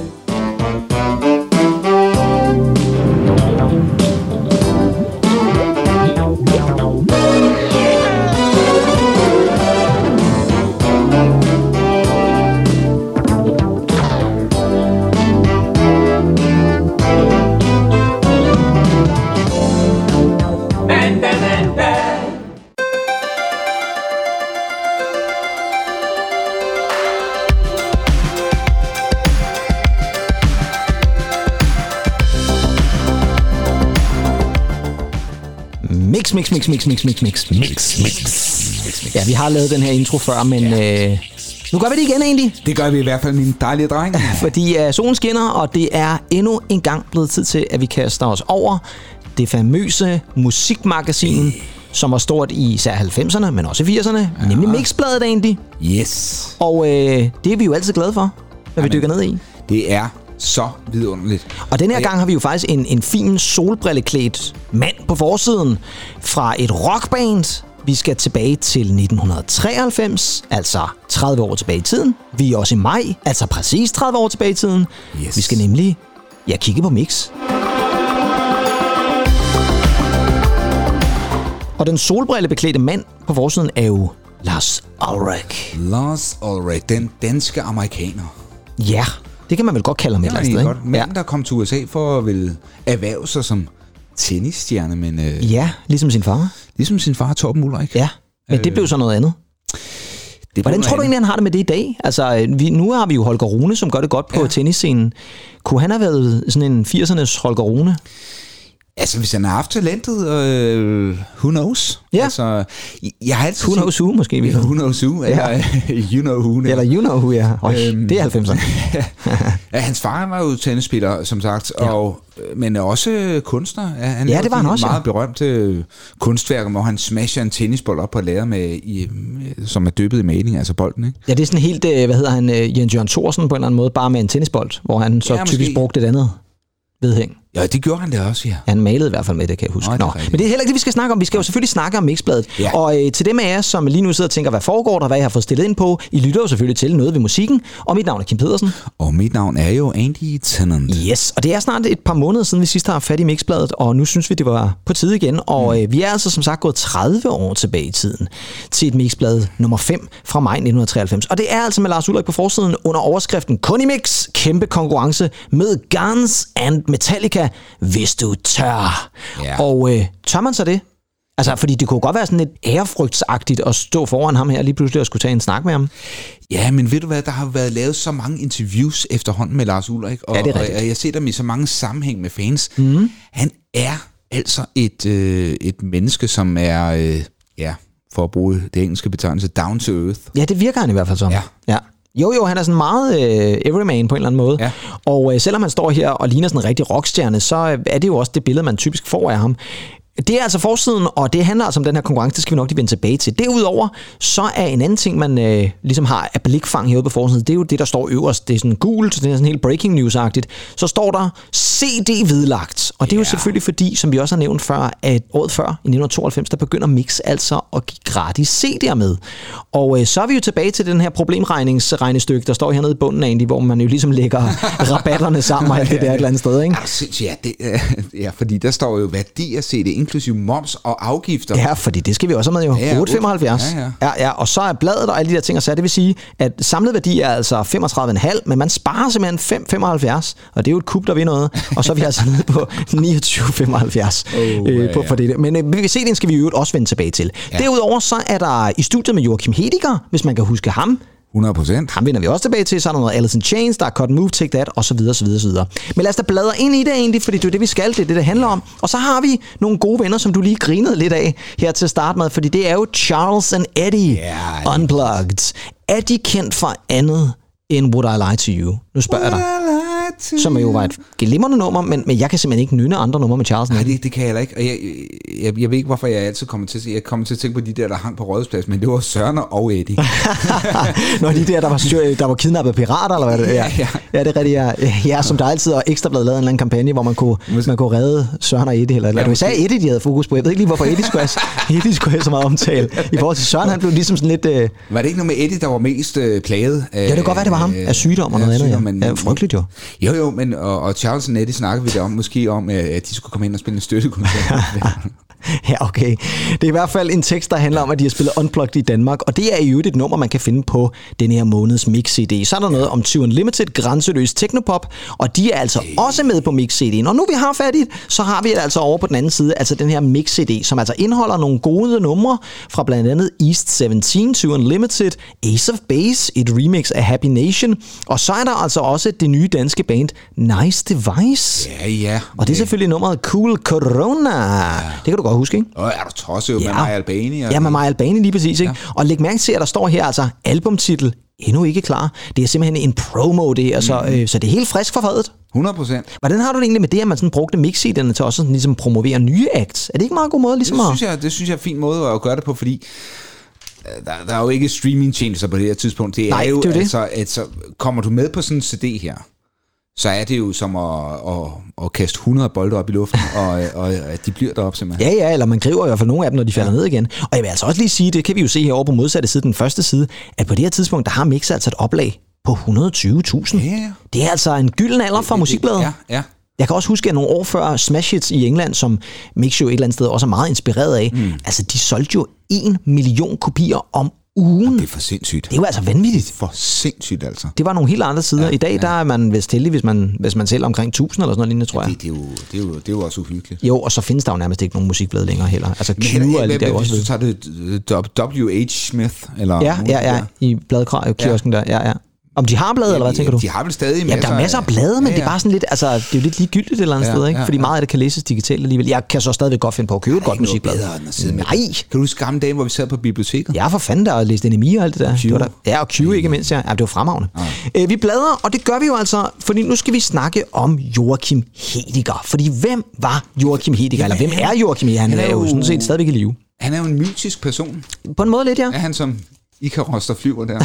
Bye. Mix, mix, mix, mix, mix, mix, mix. Ja, vi har lavet den her intro før, men øh, nu gør vi det igen egentlig. Det gør vi i hvert fald, min dejlige dreng. Fordi uh, solen skinner, og det er endnu en gang blevet tid til, at vi kaster os over det famøse musikmagasin, som var stort i især 90'erne, men også 80'erne, ja. nemlig Mixbladet egentlig. Yes. Og øh, det er vi jo altid glade for, når vi dykker ned i. Det er så vidunderligt. Og den her gang har vi jo faktisk en, en fin solbrilleklædt mand på forsiden fra et rockband. Vi skal tilbage til 1993, altså 30 år tilbage i tiden. Vi er også i maj, altså præcis 30 år tilbage i tiden. Yes. Vi skal nemlig ja, kigge på Mix. Og den solbrillebeklædte mand på forsiden er jo Lars Ulrich. Lars Ulrich, den danske amerikaner. Ja, det kan man vel godt kalde ham et eller er andet godt. Manden, der kom til USA for at vil erhverve sig som tennisstjerne, men øh, Ja, ligesom sin far. ligesom sin far Torben Ulrik. Ja, men det blev så noget andet. Det Hvordan tror du egentlig, han har det med det i dag? Altså, øh, vi, nu har vi jo Holger Rune, som gør det godt på Ja. tennisscenen. Kunne han have været sådan en 80'ernes Holger Rune? Altså, hvis han har haft talentet, øh, who knows? Ja. Altså, jeg har altid... Who knows who, måske? Ja, who knows who, Ja. eller you know who. Eller you know who, ja. Øj, Øhm. det er 90'erne. Ja, hans far var jo tennisspiller, som sagt, ja. og, øh, men også kunstner. Ja, han Ja, det var han også, ja. meget berømte øh, kunstværker, hvor han smasher en tennisbold op på lærer med, i, øh, som er dyppet i maling, altså bolden, ikke? Ja, det er sådan helt, øh, hvad hedder han, Jens Jørgen Thorsen på en eller anden måde, bare med en tennisbold, hvor han så Ja, ja, måske. typisk brugte et andet vedhæng. Ja, det gjorde han da også, ja. Han malede i hvert fald med det, kan jeg huske. Nå, det Nå, men det er heller ikke det, vi skal snakke om. Vi skal jo selvfølgelig snakke om Mixbladet. Ja. Og øh, til dem af jer, som lige nu sidder og tænker, hvad foregår der, hvad jeg har fået stillet ind på, I lytter jo selvfølgelig til noget ved musikken. Og mit navn er Kim Pedersen. Og mit navn er jo Andy Tennant. Yes, og det er snart et par måneder siden, vi sidst har haft fat i Mixbladet, og nu synes vi, det var på tide igen. Og Mm. øh, vi er altså som sagt gået 30 år tilbage i tiden til et Mixblad nummer 5 fra maj 1993. Og det er altså med Lars Ulrik på forsiden under overskriften Kunimix, kæmpe konkurrence med Guns and Metallica, hvis du tør. Ja. Og øh, tør man så det? Altså, fordi det kunne godt være sådan lidt ærefrygtsagtigt at stå foran ham her lige pludselig og skulle tage en snak med ham. Ja, men ved du hvad, der har været lavet så mange interviews efterhånden med Lars Ulrik, og, Ja, det er og rigtigt. jeg ser dem i så mange sammenhæng med fans. Mm. Han er altså et, øh, et menneske, som er, øh, ja, for at bruge det engelske betegnelse, down to earth. Ja, det virker han i hvert fald som. Ja. ja. Jo, jo, han er sådan meget øh, everyman på en eller anden måde. Ja. Og øh, selvom han står her og ligner sådan en rigtig rockstjerne, så øh, er det jo også det billede, man typisk får af ham. Det er altså forsiden, og det handler altså om den her konkurrence, det skal vi nok lige vende tilbage til. Derudover, så er en anden ting, man øh, ligesom har af blikfang herude på forsiden, det er jo det, der står øverst. Det er sådan gult, det er sådan helt breaking news-agtigt. Så står der CD vedlagt, og det er jo Ja. selvfølgelig fordi, som vi også har nævnt før, at året før, i 1992, der begynder Mix altså at give gratis CD'er med. Og øh, så er vi jo tilbage til den her problemregningsregnestykke, der står hernede i bunden af egentlig, hvor man jo ligesom lægger rabatterne sammen og alt det der et eller andet sted, ikke? Ja, det, øh, ja, fordi der står jo værdi af CD, inklusive moms og afgifter. Ja, fordi det skal vi også have med jo. Ja, ja, 8,75. Ja, ja. ja, ja. Og så er bladet og alle de der ting, og så det vil sige, at samlet værdi er altså 35,5, men man sparer simpelthen 5,75, og det er jo et kub, der vil noget. Og så er vi altså nede på 29,75 Oh, øh, på for det. Men øh, VVC'en skal vi jo også vende tilbage til. Ja. Derudover så er der i studiet med Joachim Hediger, hvis man kan huske ham, 100 procent. ham vender vi også tilbage til. Så er der noget Alice in Chains, der er Cut Move, Take That, og så videre, så videre, så videre. Men lad os da bladre ind i det egentlig, fordi det er det, vi skal. Det er det, det handler om. Og så har vi nogle gode venner, som du lige grinede lidt af her til start med, fordi det er jo Charles and Eddie Ja, Unplugged. Er de kendt for andet end Would I Lie to You? Nu spørger jeg dig. Som jo var et glimrende nummer, men, men jeg kan simpelthen ikke nynne andre numre med Charles Nej, det, det kan jeg heller ikke. Og jeg, jeg, jeg ved ikke, hvorfor jeg altid kommer til at jeg kommer til at tænke på de der, der hang på Rådhusplads, men det var Søren og Eddie. Når de der, der var, styr, der var kidnappet pirater, eller hvad det er. Ja, ja. ja, det er rigtigt. Ja, ja som der altid og Ekstrabladet lavede en eller anden kampagne, hvor man kunne, man kunne redde Søren og Eddie. Eller, eller Ja, især måske. Eddie, de havde fokus på. Jeg ved ikke lige, hvorfor Eddie skulle have, Eddie skulle have så meget omtale. I forhold til Søren, han blev ligesom sådan lidt... Øh, Var det ikke noget med Eddie, der var mest øh, plaget? Af, ja, det kan godt være, det var ham. Af sygdom og noget andet. Ja. men- ja, frygteligt jo. Jo, jo, men og, og Charles og Eddie snakkede vi da om, måske om, øh, at de skulle komme ind og spille en støttekoncert. Ja, okay. Det er i hvert fald en tekst, der handler om, at de har spillet Unplugged i Danmark, og det er i øvrigt et nummer, man kan finde på den her måneds mix-CD. Så er der noget om 20 Unlimited, grænseløs teknopop, og de er altså også med på mix-CD'en. Og nu vi har fat i så har vi det altså over på den anden side, altså den her mix-CD, som altså indeholder nogle gode numre fra blandt andet East 17, 20 Unlimited, Ace of Base, et remix af Happy Nation, og så er der altså også det nye danske band Nice Device. ja, ja. Og det er selvfølgelig nummeret Cool Corona. Det kan du godt huske, ikke? Åh, er du tosset jo med Maja Albani? Ja, med Maja Albani lige præcis. Ikke? Ja. Og læg mærke til, at der står her altså albumtitel endnu ikke klar. Det er simpelthen en promo, det er, så, øh, så det er helt frisk for fadet. 100 procent. Hvordan har du det egentlig med det, at man sådan brugte mix til også sådan, ligesom promovere nye acts? Er det ikke en meget god måde ligesom Det at... synes, jeg, det synes jeg er en fin måde at gøre det på, fordi øh, der, der er jo ikke streaming tjenester på det her tidspunkt. Det Nej, er jo det er jo det. altså, altså, kommer du med på sådan en CD her, så er det jo som at, at, at kaste 100 bolde op i luften, og, og at de bliver deroppe simpelthen. Ja, ja, eller man griber i hvert fald nogle af dem, når de falder ja. ned igen. Og jeg vil altså også lige sige, det kan vi jo se herovre på modsatte side, den første side, at på det her tidspunkt, der har Mix altså et oplag på 120.000. Ja, ja. Det er altså en gylden alder for musikbladet. Ja, ja. Jeg kan også huske, at nogle år før Smash Hits i England, som Mix jo et eller andet sted også er meget inspireret af, mm. altså de solgte jo en million kopier om ugen. Det er for sindssygt. Det er jo altså vanvittigt. For sindssygt, altså. Det var nogle helt andre sider. Ja, I dag ja. der er man vist heldig, hvis man, hvis man sælger omkring 1000 eller sådan noget lignende, tror jeg. Det, det, er jo, det, er jo, det er jo også uhyggeligt. Jo, og så findes der jo nærmest ikke nogen musikblad længere heller. Altså Q og alt det der er jo hvis også du tager det W.H. Smith, eller Ja, ja, ja, i bladkiosken der. Ja, ja. Om de har blade, eller hvad tænker du? De har vel stadig Ja, der er masser af blade, men ja, det er bare sådan lidt, altså, det er jo lidt ligegyldigt et eller andet Ja, sted, ikke? ja, Fordi ja. meget af det kan læses digitalt alligevel. Jeg kan så stadigvæk godt finde på at købe et godt musikblad. bedre end at sidde med Nej, Kan du huske gamle dage, hvor vi sad på biblioteket? jeg har for fanden der og læst NMI og alt det der. Det var der. Ja, og Q ikke mindst, ja. ja det var fremragende. Ja. vi bladrer, og det gør vi jo altså, fordi nu skal vi snakke om Joachim Hediger. Fordi hvem var Joachim Hediger? Eller hvem er Joachim Hediger? Han, han er jo jo- sådan set stadigvæk i live. Han er jo en mytisk person. På en måde lidt, ja. Er han som Ikaros, der flyver der?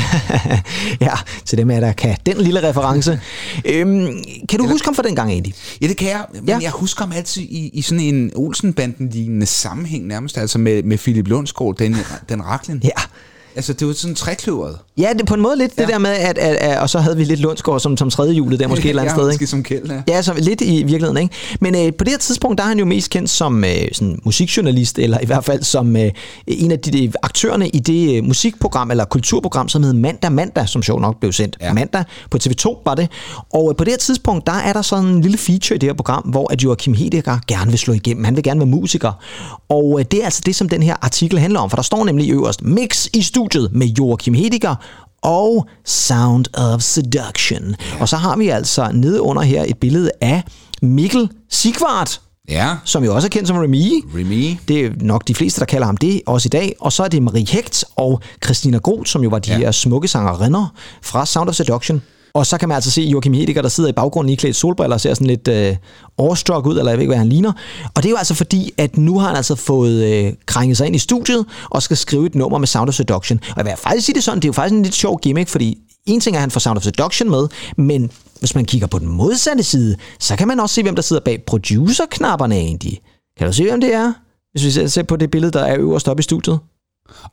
ja, til dem af der kan den lille reference. øhm, kan du huske ham fra den gang, Andy? Ja, det kan jeg. Men ja. jeg husker ham altid i, i sådan en Olsenbanden-lignende sammenhæng nærmest, altså med, med Philip Lundsgaard, den, den raklen. Ja. Altså, det var sådan trekløveret. Ja, det på en måde lidt ja. det der med, at, at, at, og så havde vi lidt Lundsgaard som, som tredje hjulet der måske et eller andet ja, sted, måske ikke? som kæld, ja. Ja, så lidt i virkeligheden, ikke? Men øh, på det her tidspunkt, der er han jo mest kendt som øh, sådan musikjournalist, eller i hvert fald som øh, en af de, de aktørerne i det øh, musikprogram, eller kulturprogram, som hed Mandag Mandag, som sjovt nok blev sendt. Ja. mandag på TV2, var det. Og øh, på det her tidspunkt, der er der sådan en lille feature i det her program, hvor at Joachim Hedegaard gerne vil slå igennem. Han vil gerne være musiker. Og øh, det er altså det, som den her artikel handler om, for der står nemlig øverst, Mix i studiet med Joachim Hedegaard og Sound of Seduction. Og så har vi altså nede under her et billede af Mikkel Sigvart, Ja, som jo også er kendt som Remy. Remy. Det er nok de fleste, der kalder ham det, også i dag. Og så er det Marie Hecht og Christina Groth, som jo var de. Ja. her smukke sangerinder fra Sound of Seduction. Og så kan man altså se Joachim Hediger, der sidder i baggrunden i klædt solbriller og ser sådan lidt øh, awestruck ud, eller jeg ved ikke, hvad han ligner. Og det er jo altså fordi, at nu har han altså fået øh, krænget sig ind i studiet og skal skrive et nummer med Sound of Seduction. Og jeg vil faktisk sige det sådan, det er jo faktisk en lidt sjov gimmick, fordi en ting er, at han får Sound of Seduction med, men hvis man kigger på den modsatte side, så kan man også se, hvem der sidder bag producer-knapperne egentlig. Kan du se, hvem det er? Hvis vi ser- ser på det billede, der er øverst oppe i studiet.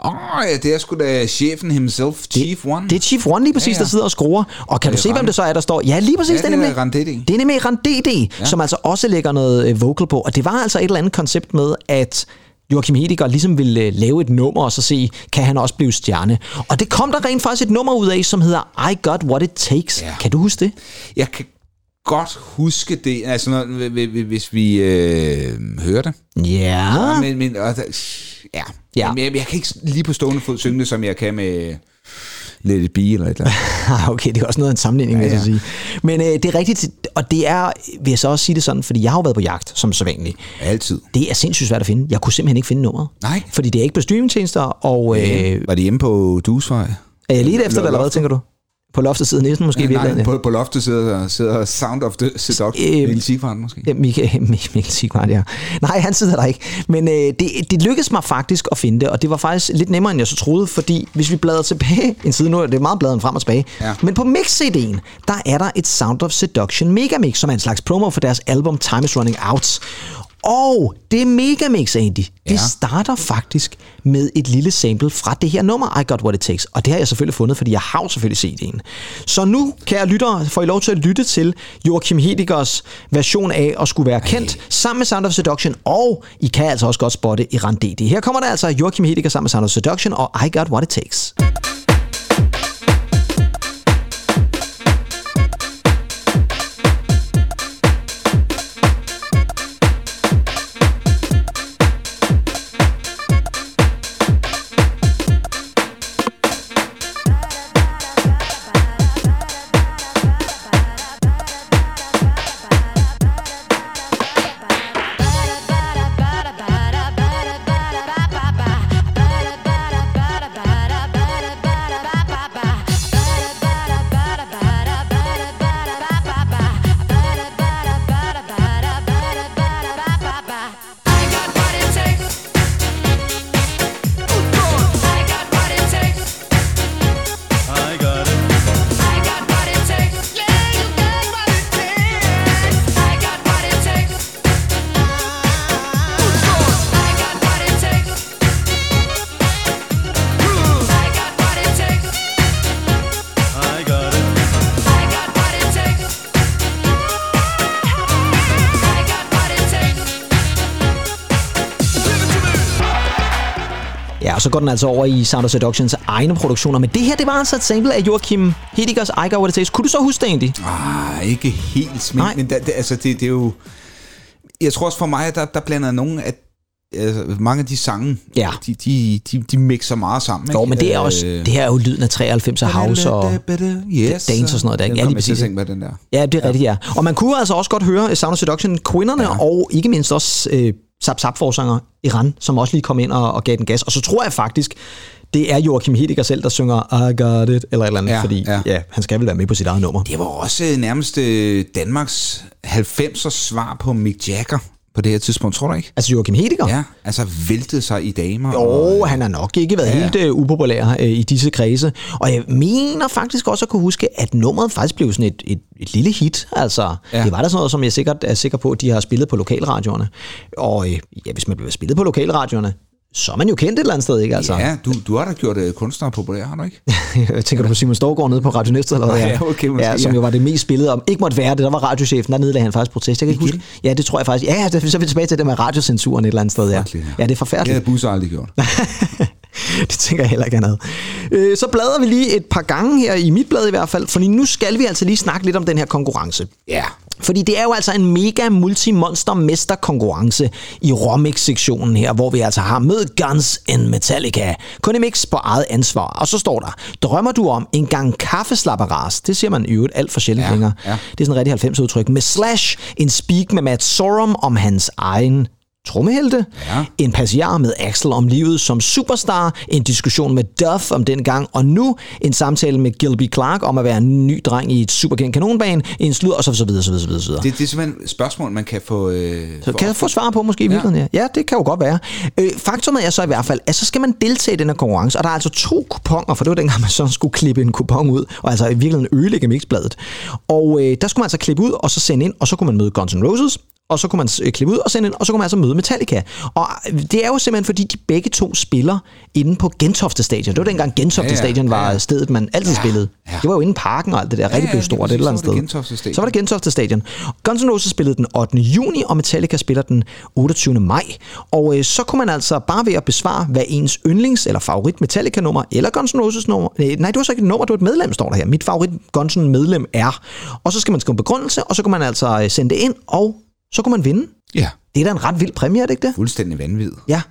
Åh, oh, ja, det er sgu da chefen himself, Chief One. Det er Chief One lige præcis, ja, Ja, ja. ja. der sidder og skruer. Og kan du det se, hvem det så er, der står? Ja, lige præcis. Ja, det er det er nemlig, Randedi. det er nemlig Rand DD, ja. som altså også lægger noget øh, vocal på. Og det var altså et eller andet koncept med, at Joachim Hediger ligesom ville øh, lave et nummer, og så se, kan han også blive stjerne. Og det kom der rent faktisk et nummer ud af, som hedder I Got What It Takes. Ja. Ja. Kan du huske det? Jeg kan godt huske det, altså når, hvi- hvi- hvis vi øh, hører det. Ja. Men, men, og, ja. Ja. ja. Men jeg, jeg kan ikke lige på stående fod synge det, som jeg kan med Let It Be eller et eller andet. okay, det er også noget af en sammenligning, vil Ja, jeg ja. sige. Men øh, det er rigtigt, og det er, vil jeg så også sige det sådan, fordi jeg har jo været på jagt, som så vanligt. Altid. Det er sindssygt svært at finde. Jeg kunne simpelthen ikke finde nummeret. Nej. Fordi det er ikke på streamingtjenester, og øh, Var det hjemme på Dusvej? er jeg lige efter det, eller hvad Loftet. tænker du? På loftet sidder næsten måske Ja, virkelig. nej, på, på loftet sidder, sidder Sound of the Seduction. Øh, Mikkel Sigvart måske. Ja, Michael Sigvart, ja. Nej, han sidder der ikke. Men øh, det, det lykkedes mig faktisk at finde det, og det var faktisk lidt nemmere, end jeg så troede, fordi hvis vi bladrer tilbage en side nu, er det meget bladren frem og tilbage, Ja. men på mix-CD'en, der er der et Sound of Seduction Megamix, som er en slags promo for deres album Time is Running Out. Og det Megamix, Andy, det Ja. starter faktisk med et lille sample fra det her nummer, I Got What It Takes. Og det har jeg selvfølgelig fundet, fordi jeg har jo selvfølgelig set en. Så nu, kære lyttere, får I lov til at lytte til Joachim Hedigers version af at skulle være kendt, sammen med Sound of Seduction, og I kan altså også godt spotte i Randedi. Her kommer der altså Joachim Hediger sammen med Sound of Seduction og I Got What It Takes. Og så går den altså over i Sound of Seductions egne produktioner. Men det her, det var altså et sample af Joachim Hedigers I Got What It Takes. Kunne du så huske det egentlig? Ah, ikke helt, men, Nej. men da, det, altså, det, det er jo... Jeg tror også for mig, der, der blander nogen af... Altså, mange af de sange, Ja. de, de, de, de mixer meget sammen. Ikke? Jo, men det er også, Øh, det her er jo lyden af 93 og house og... yes, dance og sådan noget der, ikke? Ja, kom lige jeg til at tænke på den der. Ja, det er ja. rigtigt, ja. Og man kunne altså også godt høre Sound of Seduction, kvinderne, ja. og ikke mindst også øh, Zap Zap forsanger Iran, som også lige kom ind og, og gav den gas. Og så tror jeg faktisk, det er Joachim Hediger selv, der synger I got it, eller et eller andet, Ja, fordi ja. ja. Han skal vel være med på sit eget nummer. Det var også øh, nærmest øh, Danmarks 90'er svar på Mick Jagger på det her tidspunkt, tror du ikke? Altså Joachim Hediger? Ja, altså væltede sig i damer. Jo, og, han har nok ikke været ja. Helt øh, upopulær øh, i disse kredse. Og jeg mener faktisk også at kunne huske, at nummeret faktisk blev sådan et, et, et lille hit. Altså, ja. Det var da sådan noget, som jeg sikkert er sikker på, at de har spillet på lokalradioerne. Og øh, ja, hvis man bliver spillet på lokalradioerne, så er man jo kendt et eller andet sted, ikke? Altså, Ja, du, du har da gjort øh, kunstnere populære, har du ikke? jeg tænker du på Simon Storgård nede på Radio Næstved, eller hvad? Ja, okay, måske, ja, som ja. jo var det mest spillede om. Ikke måtte være det, der var radiochefen, der nedlagde han faktisk protest. Jeg kan ikke huske. Ja, det tror jeg faktisk. Ja, det- så er vi tilbage til det med radiocensuren et eller andet sted. Ja, ja. det er Det forfærdeligt. havde Busser aldrig gjort. det tænker jeg heller ikke, han. Øh, så bladrer vi lige et par gange her, i mit blad i hvert fald, fordi nu skal vi altså lige snakke lidt om den her konkurrence. Ja. Fordi det er jo altså en mega multi-monster mester konkurrence i Romix-sektionen her, hvor vi altså har med Guns and Metallica. Kun i mix på eget ansvar. Og så står der, drømmer du om en gang kaffeslapperas? Det siger man i øvrigt alt for sjældent Ja, længere. ja. Det er sådan en rigtig 90-udtryk. Med Slash, en speak med Matt Sorum om hans egen trommehelte, Ja. en passiar med Axel om livet som superstar, en diskussion med Duff om den gang, og nu en samtale med Gilby Clark om at være en ny dreng i et superkendt kanonbane, en slud, og så, så videre, så videre, så videre. Så videre. Det, det er simpelthen et spørgsmål, man kan få... Øh, Så kan jeg få svar på måske i virkeligheden, ja. ja. det kan jo godt være. Øh, faktumet er så i hvert fald, at så skal man deltage i den her konkurrence, og der er altså to kuponer, for det var dengang, man så skulle klippe en kupon ud, og altså i virkeligheden ødelægge mixbladet. Og øh, der skulle man altså klippe ud, og så sende ind, og så kunne man møde Guns N' Roses, og så kunne man øh, klippe ud og sende ind, og så kunne man altså møde Metallica. Og øh, det er jo simpelthen, fordi de begge to spiller inde på Gentofte Stadion. Det var dengang Gentofte Ja, ja, Stadion var ja, ja. stedet, man altid Ja, spillede. ja. Det var jo inde i parken og alt det der, rigtig ja, blev lige stort et eller andet sted. Så var det Gentofte Stadion. Guns N' Roses spillede den 8. juni, og Metallica spiller den 28. maj. Og øh, så kunne man altså bare ved at besvare, hvad ens yndlings- eller favorit Metallica-nummer, eller Guns N' Roses nummer, nej, det var så ikke et nummer, det var et medlem, står der her. Mit favorit Guns N' medlem er. Og så skal man skrive en begrundelse, og så kan man altså øh, sende det ind, og så kan man vinde. Ja, Det er da en ret vild præmie, er det ikke det? fuldstændig vanvittigt. Ja.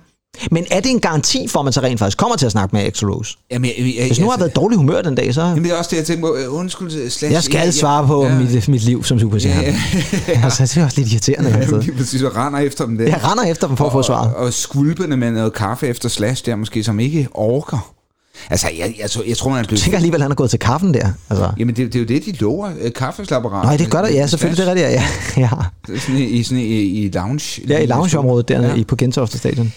Men er det en garanti for, at man så rent faktisk kommer til at snakke med Axl Rose? Jamen, jeg, jeg, Hvis nu har altså- været dårlig humør den dag, så... Jamen, det er også det, jeg tænker på. Øh, Undskyld, slash... Jeg skal svare på ja, mit, mit liv som superstjerne. Ja, ja. altså, det er også lidt irriterende. Ja, altså. lige præcis, og render efter dem der. Jeg render efter dem for at få svaret. Og, og skvulpende med noget kaffe efter slash der måske, som ikke orker. Altså, jeg, jeg, tror- jeg tror, man er. Jeg tænker alligevel, at han er gået til kaffen der. Altså. Jamen, det, det er jo det, de lover. Øh, Kaffeslapparater. Nej, det gør der, ja, selvfølgelig, det er rigtigt, ja. ja. Sådan i, sådan i, i lounge. Ja, i loungeområdet dernede Ja. ja. i, på Gentofte Stadion.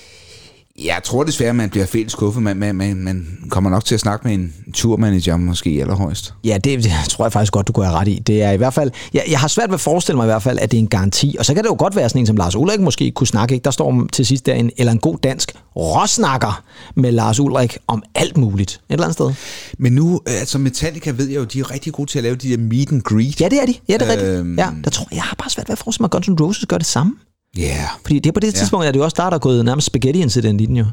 Jeg tror desværre, man bliver fælles skuffet. Man, man, man, man kommer nok til at snakke med en turmanager måske allerhøjst. Ja, det, det tror jeg faktisk godt, du kunne have ret i. Det er i hvert fald, jeg, jeg har svært ved at forestille mig i hvert fald, at det er en garanti. Og så kan det jo godt være sådan en, som Lars Ulrik måske kunne snakke. Ikke? Der står til sidst der en, eller en god dansk råsnakker med Lars Ulrik om alt muligt. Et eller andet sted. Men nu, altså Metallica ved jeg jo, de er rigtig gode til at lave de der meet and greet. Ja, det er de. Ja, det er rigtigt. Øhm. Ja, der tror jeg, jeg har bare svært ved at forestille mig, at Guns N' Roses gør det samme. Ja. Yeah. Fordi det er på det tidspunkt, at det jo også der, der er gået nærmest spaghetti incident i den jo.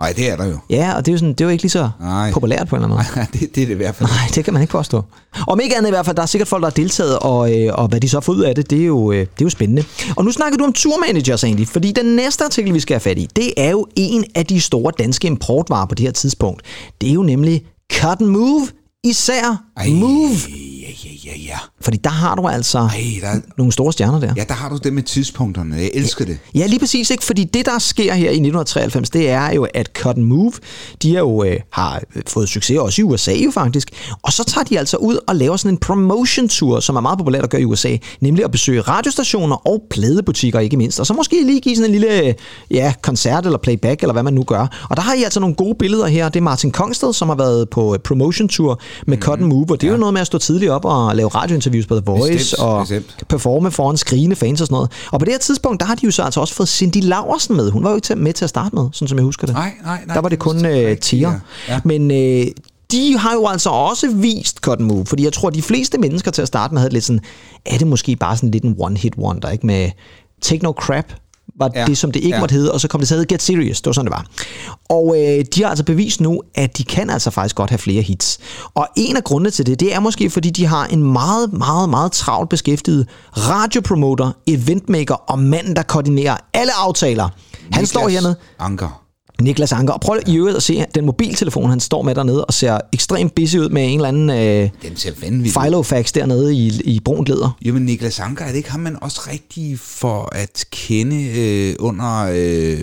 Nej, det er der jo. Ja, og det er jo, sådan, det er jo ikke lige så Nej. populært på en eller anden måde. Nej, det, det er det i hvert fald. Nej, det kan man ikke påstå. Om ikke andet i hvert fald, der er sikkert folk, der har deltaget, og, øh, og hvad de så får ud af det, det er, jo, øh, det er jo spændende. Og nu snakker du om turmanagers egentlig, fordi den næste artikel, vi skal have fat i, det er jo en af de store danske importvarer på det her tidspunkt. Det er jo nemlig Cut and Move, især Ej, Move. Ja, ja, ja, ja. Fordi der har du altså Ej, der, nogle store stjerner der. ja, der har du det med tidspunkterne. Jeg elsker det. Ja, lige præcis ikke, fordi det, der sker her i 1993, det er jo, at and Move, de er jo, øh, har fået succes også i USA jo faktisk, og så tager de altså ud og laver sådan en promotion tour, som er meget populært at gøre i USA, nemlig at besøge radiostationer og pladebutikker ikke mindst, og så måske lige give sådan en lille ja, koncert eller playback, eller hvad man nu gør. Og der har I altså nogle gode billeder her. Det er Martin Kongsted, som har været på øh, promotion tour med mm, and Move, og det er jo noget med at stå tidligt op og lave radiointerviews på The Voice, Bestemt, og bestemt. performe foran skrigende fans og sådan noget. Og på det her tidspunkt, der har de jo så altså også fået Cindy Laversen med. Hun var jo ikke med til at starte med, sådan som jeg husker det. Nej, nej, nej. Der var det kun øh, tier. ja. Ja. Men øh, de har jo altså også vist Cut Move, fordi jeg tror, de fleste mennesker til at starte med havde lidt sådan, er det måske bare sådan lidt en one-hit wonder, ikke med Techno Crap, var ja, det, som det ikke ja. måtte hedde, og så kom det til Get Serious. Det var sådan, det var. Og øh, de har altså bevist nu, at de kan altså faktisk godt have flere hits. Og en af grundene til det, det er måske, fordi de har en meget, meget, meget travlt beskæftiget radiopromoter, eventmaker og manden, der koordinerer alle aftaler. Han står Niklas hernede. Anker. Niklas Anker. Og prøv i øvrigt at se den mobiltelefon, han står med dernede, og ser ekstremt busy ud med en eller anden øh, Den ser. Filofax dernede i, i brunt læder. Jamen, Niklas Anker, er det ikke ham, man også rigtig for at kende øh, under øh,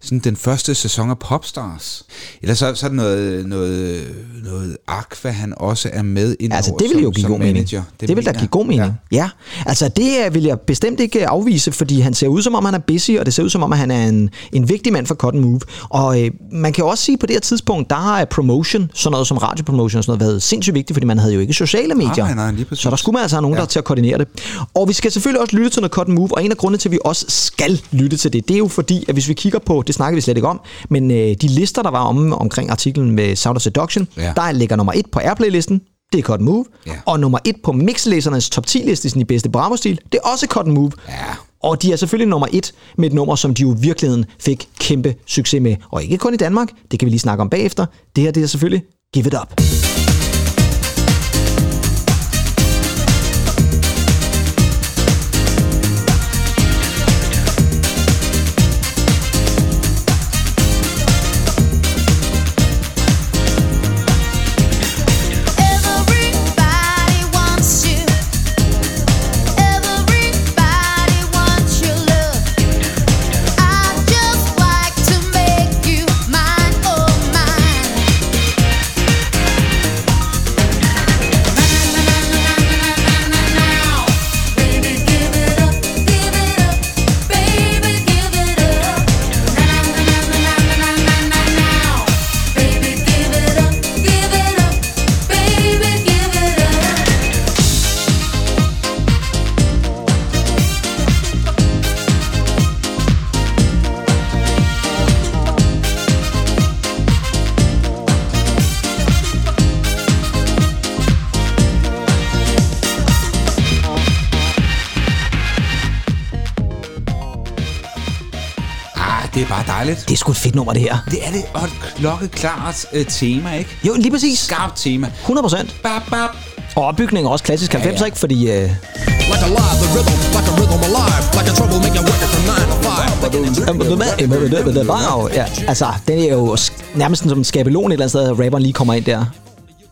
sådan den første sæson af Popstars? Eller så, så er det noget, noget, noget Aqua, han også er med ind Altså, det vil jo give god mening. Det, det vil da give god mening. Ja. ja. Altså, det øh, vil jeg bestemt ikke øh, afvise, fordi han ser ud som om, han er busy, og det ser ud som om, at han er en, en vigtig mand for Cotton Move. Og øh, man kan også sige, at på det her tidspunkt, der har promotion, sådan noget som radiopromotion og sådan noget, været sindssygt vigtigt, fordi man havde jo ikke sociale medier. nej, nej, lige præcis. så der skulle man altså have nogen, ja. der er til at koordinere det. Og vi skal selvfølgelig også lytte til noget Cotton Move, og en af grundene til, at vi også skal lytte til det, det er jo fordi, at hvis vi kigger på, det snakker vi slet ikke om, men øh, de lister, der var om, omkring artiklen med Sound of Seduction, Ja. der ligger nummer et på Airplay-listen, det er Cotton Move. Ja. Og nummer et på mixlæsernes top 10 liste i sådan i bedste Bravo-stil, det er også Cotton Move. Ja. Og de er selvfølgelig nummer et med et nummer, som de jo i virkeligheden fik kæmpe succes med. Og ikke kun i Danmark, det kan vi lige snakke om bagefter. Det her, det er selvfølgelig Give It Up. Dejligt. Det er sgu et fedt nummer, det her. Det er det, og et klokkeklart øh, tema, ikke? Jo, lige præcis. Skarpt tema. 100 procent. Bap, bap. Og opbygningen er også klassisk 90'er, ja. ikke? Fordi øh, Like a live, the rhythm, like a rhythm alive. Like a troublemaker working from 9 to 5. Wow, ja, altså, den er jo nærmest som en skabelon et eller andet sted, at rapperen lige kommer ind der.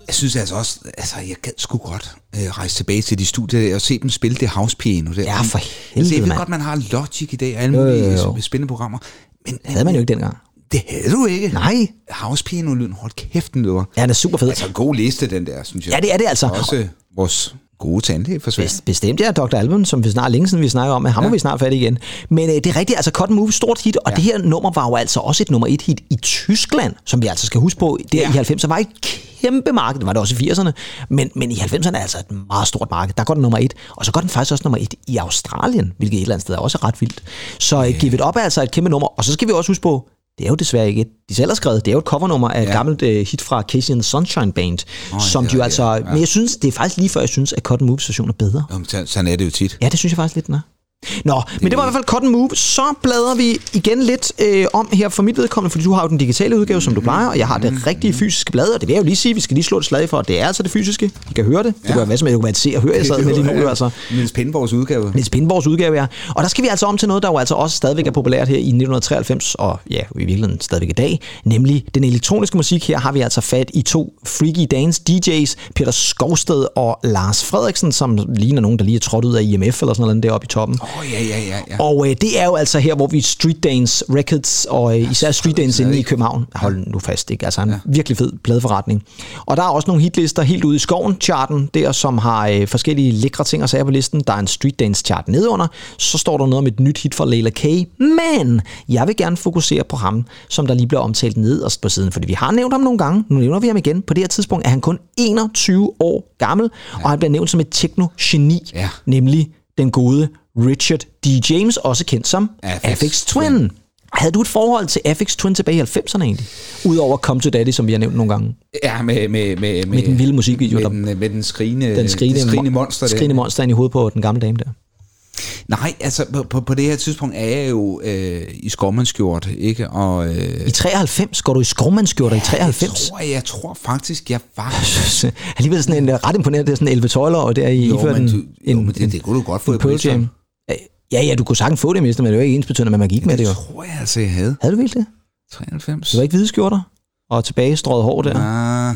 Jeg synes altså også, altså jeg gad sgu godt øh, rejse tilbage til de studier der og se dem spille det house piano der. Ja, for altså, helvede, jeg ved mand. godt, man har Logic i dag og alle mulige øh, spændende programmer. Men havde man jo ikke dengang. Det havde du ikke. Nej. Housepiano-lyden, hold kæft, den lyder. Ja, den er super fed. Altså god liste, den der, synes jeg. Ja, det er det altså. Også vores gode tandlæge for. Best- Bestemt, ja. Dr. Album, som vi snart længe siden vi snakker om, ham ja. må vi snart fat igen. Men øh, det er rigtigt, altså Cotton Move, stort hit, og ja. det her nummer var jo altså også et nummer et hit i Tyskland, som vi altså skal huske på, der ja. i 90'erne var et kæmpe marked, det var det også i 80'erne, men, men i 90'erne er altså et meget stort marked. Der går den nummer et, og så går den faktisk også nummer et i Australien, hvilket et eller andet sted er også ret vildt. Så yeah. Give It Up er altså et kæmpe nummer, og så skal vi også huske på, det er jo desværre ikke et, de selv har skrevet, det er jo et covernummer af et Ja. gammelt øh, hit fra Casey and the Sunshine Band, oh, som det de jo altså, ja. men jeg synes, det er faktisk lige før, jeg synes, at Cotton Moves version er bedre. Jamen, så- sådan er det jo tit. Ja, det synes jeg faktisk lidt, den er. Nå, det men det var i hvert fald Cotton Move. Så bladrer vi igen lidt øh, om her for mit vedkommende, fordi du har jo den digitale udgave, som du plejer, og jeg har det rigtige fysiske blad, og det vil jeg jo lige sige, vi skal lige slå et slag for, at det er altså det fysiske. I kan høre det. Det Ja. kan være hvad som helst, være et se og høre, jeg sad med lige nu, altså. Niels Pindborgs udgave. Niels Pindborgs udgave, ja. Og der skal vi altså om til noget, der jo altså også stadigvæk er populært her i 1993, og ja, i virkeligheden stadigvæk i dag, nemlig den elektroniske musik. Her har vi altså fat i to freaky dance DJ's, Peter Skovsted og Lars Frederiksen, som ligner nogen, der lige er trådt ud af IMF eller sådan noget deroppe i toppen. Åh, oh, ja, ja, ja, ja. Og øh, det er jo altså her, hvor vi Street Dance Records, og øh, især Street Dance inde i København. Hold nu fast, ikke? Altså en ja. virkelig fed pladeforretning. Og der er også nogle hitlister helt ude i skoven, charten der, som har øh, forskellige lækre ting at sige på listen. Der er en Street Dance chart nedunder. Så står der noget om et nyt hit fra Leila K. Men jeg vil gerne fokusere på ham, som der lige bliver omtalt nederst på siden. Fordi vi har nævnt ham nogle gange. Nu nævner vi ham igen. På det her tidspunkt er han kun 21 år gammel, ja. og han bliver nævnt som et techno-geni. Ja. Nemlig den gode Richard D. James, også kendt som Afix Twin. Twin. Havde du et forhold til Afix Twin tilbage i 90'erne egentlig? Udover Come to Daddy, som vi har nævnt nogle gange. Ja, med, med, med, med, den vilde musikvideo, Med der- den, med den skrigende, Den skrigende, det skrigende monster. der. skrigende monster ind i hovedet på den gamle dame der. Nej, altså på, på, på det her tidspunkt er jeg jo øh, i skovmandskjort, ikke? Og øh, I 93 går du i skovmandskjorter i 93. tror, jeg, jeg tror faktisk, jeg var... Alligevel sådan en øh, ret imponerende, det er sådan 11 12 og der i Jo, men, en, du, jo, men det, det kunne du godt få en i Pearl. Jam. Ja, ja, du kunne sagtens få det, mister, men det jo ikke ens betydende, at man gik med det jo. Det tror jeg altså, jeg havde. Havde du virkelig det? 93. Det var ikke hvide skjorter? Og tilbage strøget hår der. Ah,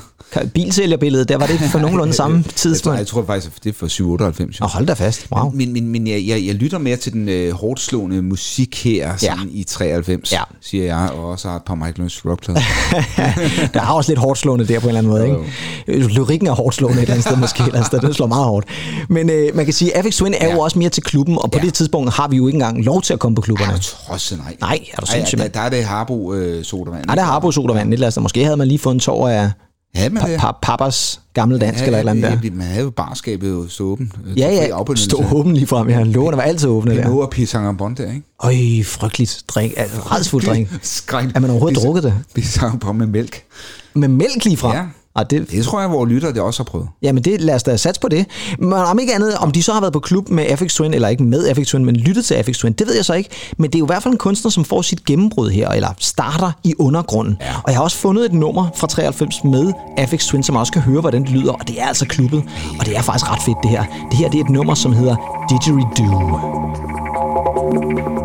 Bilsælgerbilledet, der var det for nogenlunde samme jeg, tidspunkt. jeg tror faktisk, det er for 97. Nå, hold da fast. Wow. Men, men, men jeg, jeg, jeg lytter mere til den øh, hårdt slående musik her sådan i 93, Ja. siger jeg, og også har et par Michael Learns rockplader. Der er også lidt hårdt slående der på en eller anden måde. Ikke? Lyrikken er hårdt slående et eller andet sted måske. Et eller andet sted. Den slår meget hårdt. Men øh, man kan sige, at Twin er jo Ja. også mere til klubben, og på Ja. det tidspunkt har vi jo ikke engang lov til at komme på klubberne. Trods nej. Nej, er du sindssyg, der, mand? der er det Harbo øh, sodavand. Nej, der har Harbo sodavand et eller andet. Måske havde man lige fået en tår af Havde man pa- pa- pappas gamle dansk eller et eller andet der. der. Man havde jo barskabet jo stå åben. øh, Ja, ja. Stå åben lige frem. Ja, lågerne var altid åbne der. Pinot og Pisang Bon der, ikke? Øj, frygteligt drink. Altså, redsfuld drink. Skræk. Er man overhovedet drukket det? Pisang Bon med mælk. Med mælk lige fra? Ja. Og det, Det tror jeg, vores lytter det også har prøvet. Jamen det, lad os da satse på det. Men om ikke andet, om de så har været på klub med Afix Twin, eller ikke med Afix Twin, men lyttet til Afix Twin, det ved jeg så ikke. Men det er jo i hvert fald en kunstner, som får sit gennembrud her, eller starter i undergrunden. Ja. Og jeg har også fundet et nummer fra 93 med Afix Twin, som også kan høre, hvordan det lyder, og det er altså klubbet. Og det er faktisk ret fedt, det her. Det her det er et nummer, som hedder Didgeridoo. Jeg synes,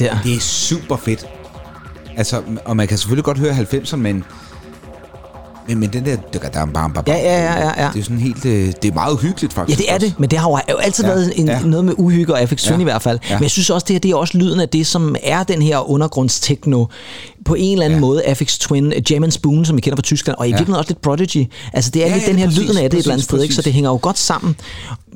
der. Det er super fedt. Altså, og man kan selvfølgelig godt høre 90'erne, men, men, men den der... Ja, ja, ja, ja, ja. Det er sådan helt... øh, Det er meget hyggeligt, Ja, faktisk. det er det, men det har jo altid Ja, ja, været en, ja. ja. noget med uhygge og affektion Ja, ja. i hvert fald. ja. Men jeg synes også, det her det er også lyden af det, som er den her undergrundstekno på en eller anden Ja. ja. måde Afix Twin, Jam Spoon, som vi kender fra Tyskland, og i ja. virkeligheden også lidt Prodigy. Altså det er Ja, ja, lidt ja, den her præcis, lyden af det et eller andet præcis, sted, ikke? så præcis. det hænger jo godt sammen.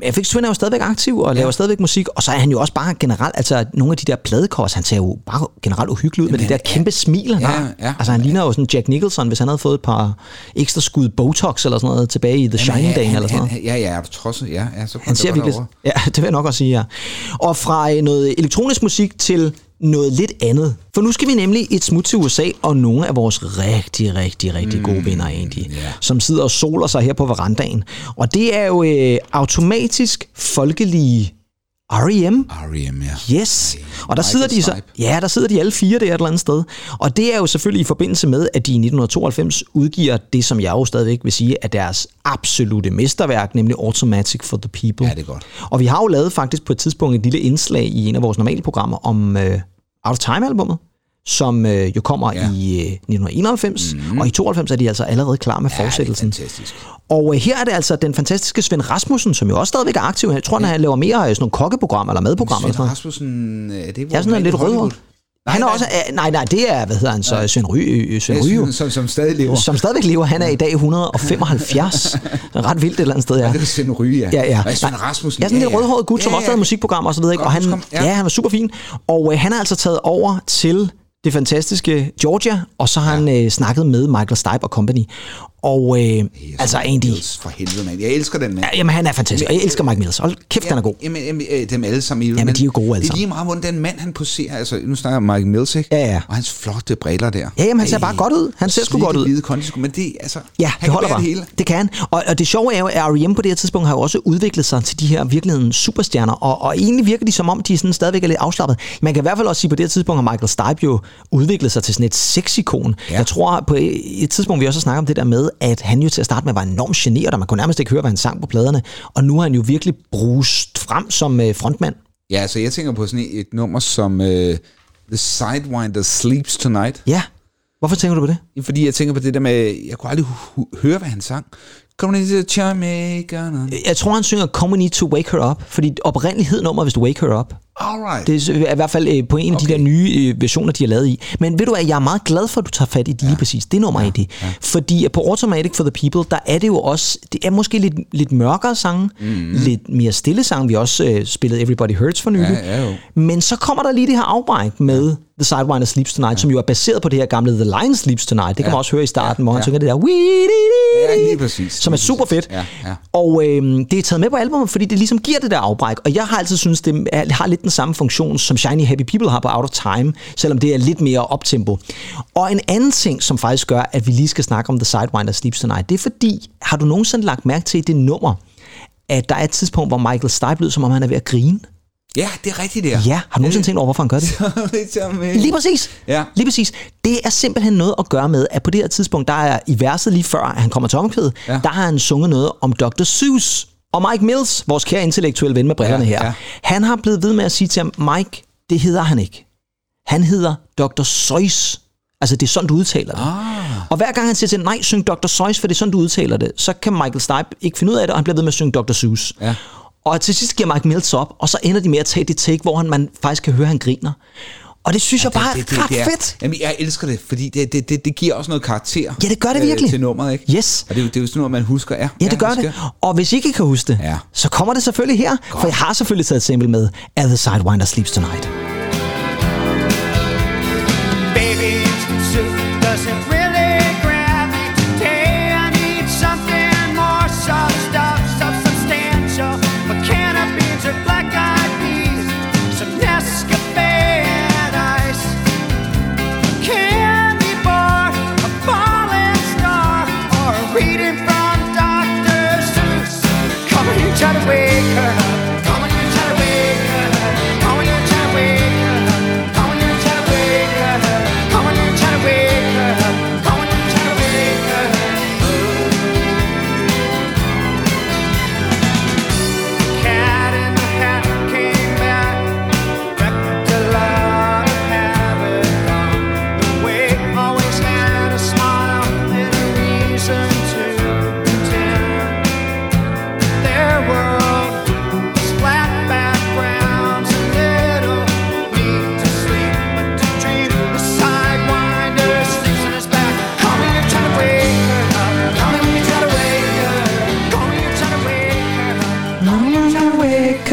Afix Twin er jo stadigvæk aktiv og laver stadigvæk musik, og så er han jo også bare generelt, altså nogle af de der pladecovers, han ser jo bare generelt uhyggelig ud med det der kæmpe smil, han Ja, har. ja. Altså han ligner jo sådan Jack Nicholson, hvis han havde fået et par ekstra skud Botox eller sådan noget tilbage i The Shining Day eller sådan noget. Han, ja, ja, er du? Ja, ja, så Han ser virkelig... Ja, det vil jeg nok også sige, ja. Og fra øh, noget elektronisk musik til noget lidt andet. For nu skal vi nemlig et smut til USA, og nogle af vores rigtig, rigtig, rigtig gode Mm, venner egentlig, som sidder og soler sig her på verandaen. Og det er jo øh, automatisk folkelige R.E.M. R.E.M., ja. Yes. Og der Michael sidder de så, ja, der sidder de alle fire der et eller andet sted. Og det er jo selvfølgelig i forbindelse med, at de i 1992 udgiver det, som jeg jo stadigvæk vil sige, er deres absolute mesterværk, nemlig Automatic for the People. Ja, det er godt. Og vi har jo lavet faktisk på et tidspunkt et lille indslag i en af vores normale programmer om øh, Out of Time-albummet, som øh, jo kommer Ja. ja. i øh, 1991, mm. og i 92 er de altså allerede klar med Ja, det er fortsættelsen. fantastisk. Og øh, her er det altså den fantastiske Svend Rasmussen, som jo også stadigvæk er aktiv. Jeg tror, han laver mere øh, sådan nogle kokkeprogrammer eller madprogrammer. Svend. Rasmussen, er det Ja, sådan noget lidt Hollywood? rødhåret. Han er også, øh, nej, nej, det er, hvad hedder han så, Svend Ry, øh, Svend Ja, Svend, som, som stadig lever. som stadigvæk lever. Han er i dag 175. Ret vildt et eller andet sted, ja. Ja. Det er Svend Ryge, ja. Ja, ja. Nej, Svend Nej, Rasmussen. Ja, sådan en lille rødhåret gut, som også lavede musikprogrammer og så videre. Ikke? Og han, ja. ja. han var super fin. Og øh, han er altså taget over til det fantastiske Georgia, og så har han øh, snakket med Michael Stipe og company. Og øh, altså Andy, Mills, For helvede, mand. Jeg elsker den mand. ja, jamen han er fantastisk, jeg elsker Mike Mills. Hold kæft, han er god. Jamen, jamen, øh, dem alle sammen. Jamen, de er jo gode alle Det er lige meget, hvordan den mand, han poserer. Altså, nu snakker jeg om Mike Mills, ikke? Ja, ja. Og hans flotte briller der. Ja, jamen, han ser bare godt ud. Han ser sgu godt ud. hvide kondisko, men det, altså, Ja, han det holder bare. det hele. Det kan han. Og, og det sjove er jo, at R.E.M. på det her tidspunkt har jo også udviklet sig til de her virkeligheden superstjerner, og, og egentlig virker de som om, de sådan stadigvæk er lidt afslappet. Man kan i hvert fald også sige, at på det her tidspunkt har Michael Stipe jo udviklet sig til sådan et sexikon. Ja. Ja. Jeg tror på et tidspunkt, vi også har snakket om det der med, at han jo til at starte med var enormt generet, og man kunne nærmest ikke høre, hvad han sang på pladerne. Og nu har han jo virkelig brust frem som øh, frontmand. Ja, altså, jeg tænker på sådan et, nummer som uh, The Sidewinder Sleeps Tonight. Ja. Hvorfor tænker du på det? Fordi jeg tænker på det der med, jeg kunne aldrig høre, hvad han sang. Jeg tror, han synger Come We Need to Wake Her Up, fordi oprindeligt hed nummer, hvis du Wake Her Up. Alright. Det er i hvert fald øh, på en af de der nye øh, versioner, de har lavet i. Men ved du hvad, jeg er meget glad for, at du tager fat i det lige præcis. Det nummer ja, i det. Ja. Fordi på Automatic for the People, der er det jo også, det er måske lidt, lidt mørkere sange, mm. lidt mere stille sange. Vi har også øh, spillet Everybody Hurts for nylig. Ja, ja, jo. Men så kommer der lige det her afbræk med ja. The Sidewinder Sleeps Tonight, ja. som jo er baseret på det her gamle The Lion Sleeps Tonight. Det kan Ja. man også høre i starten, Ja, hvor han ja. synger det der. Ja, lige præcis. Som er super fedt. Ja, ja. Og øh, det er taget med på albumet, fordi det ligesom giver det der afbræk. Og jeg har altid synes det er, har lidt den samme funktion, som Shiny Happy People har på Out of Time, selvom det er lidt mere optempo. Og en anden ting, som faktisk gør, at vi lige skal snakke om The Sidewinder Sleeps Tonight, det er fordi, har du nogensinde lagt mærke til det nummer, at der er et tidspunkt, hvor Michael Stipe lyder, som om han er ved at grine? Ja, det er rigtigt, der. Ja, har du nogensinde tænkt over, hvorfor han gør det? Lige Lige præcis. Ja. Lige præcis. Det er simpelthen noget at gøre med, at på det her tidspunkt, der er i verset lige før, at han kommer til omkvædet, ja. der har han sunget noget om Dr. Seuss. Og Mike Mills, vores kære intellektuelle ven med brillerne Ja, her, ja. han har blevet ved med at sige til ham, Mike, det hedder han ikke. Han hedder Dr. Seuss. Altså, det er sådan, du udtaler det. Ah. Og hver gang han siger til nej, syng Dr. Seuss, for det er sådan, du udtaler det, så kan Michael Stipe ikke finde ud af det, og han bliver ved med at synge Dr. Seuss. Ja. Og til sidst giver Mike Mills op, og så ender de med at tage det take, hvor han, man faktisk kan høre, han griner. Og det synes ja, jeg bare det, det, er ret det er, fedt. Jamen, jeg elsker det, fordi det, det, det, det giver også noget karakter. Ja, det gør det øh, virkelig. til nummeret, ikke? Yes. Og det, er jo- det er jo sådan noget, man husker. Ja, Ja, det gør husker. det. Og hvis I ikke kan huske det, Ja. så kommer det selvfølgelig her. Godt. For jeg har selvfølgelig taget et sample med As the Sidewinder Sleeps Tonight. Baby,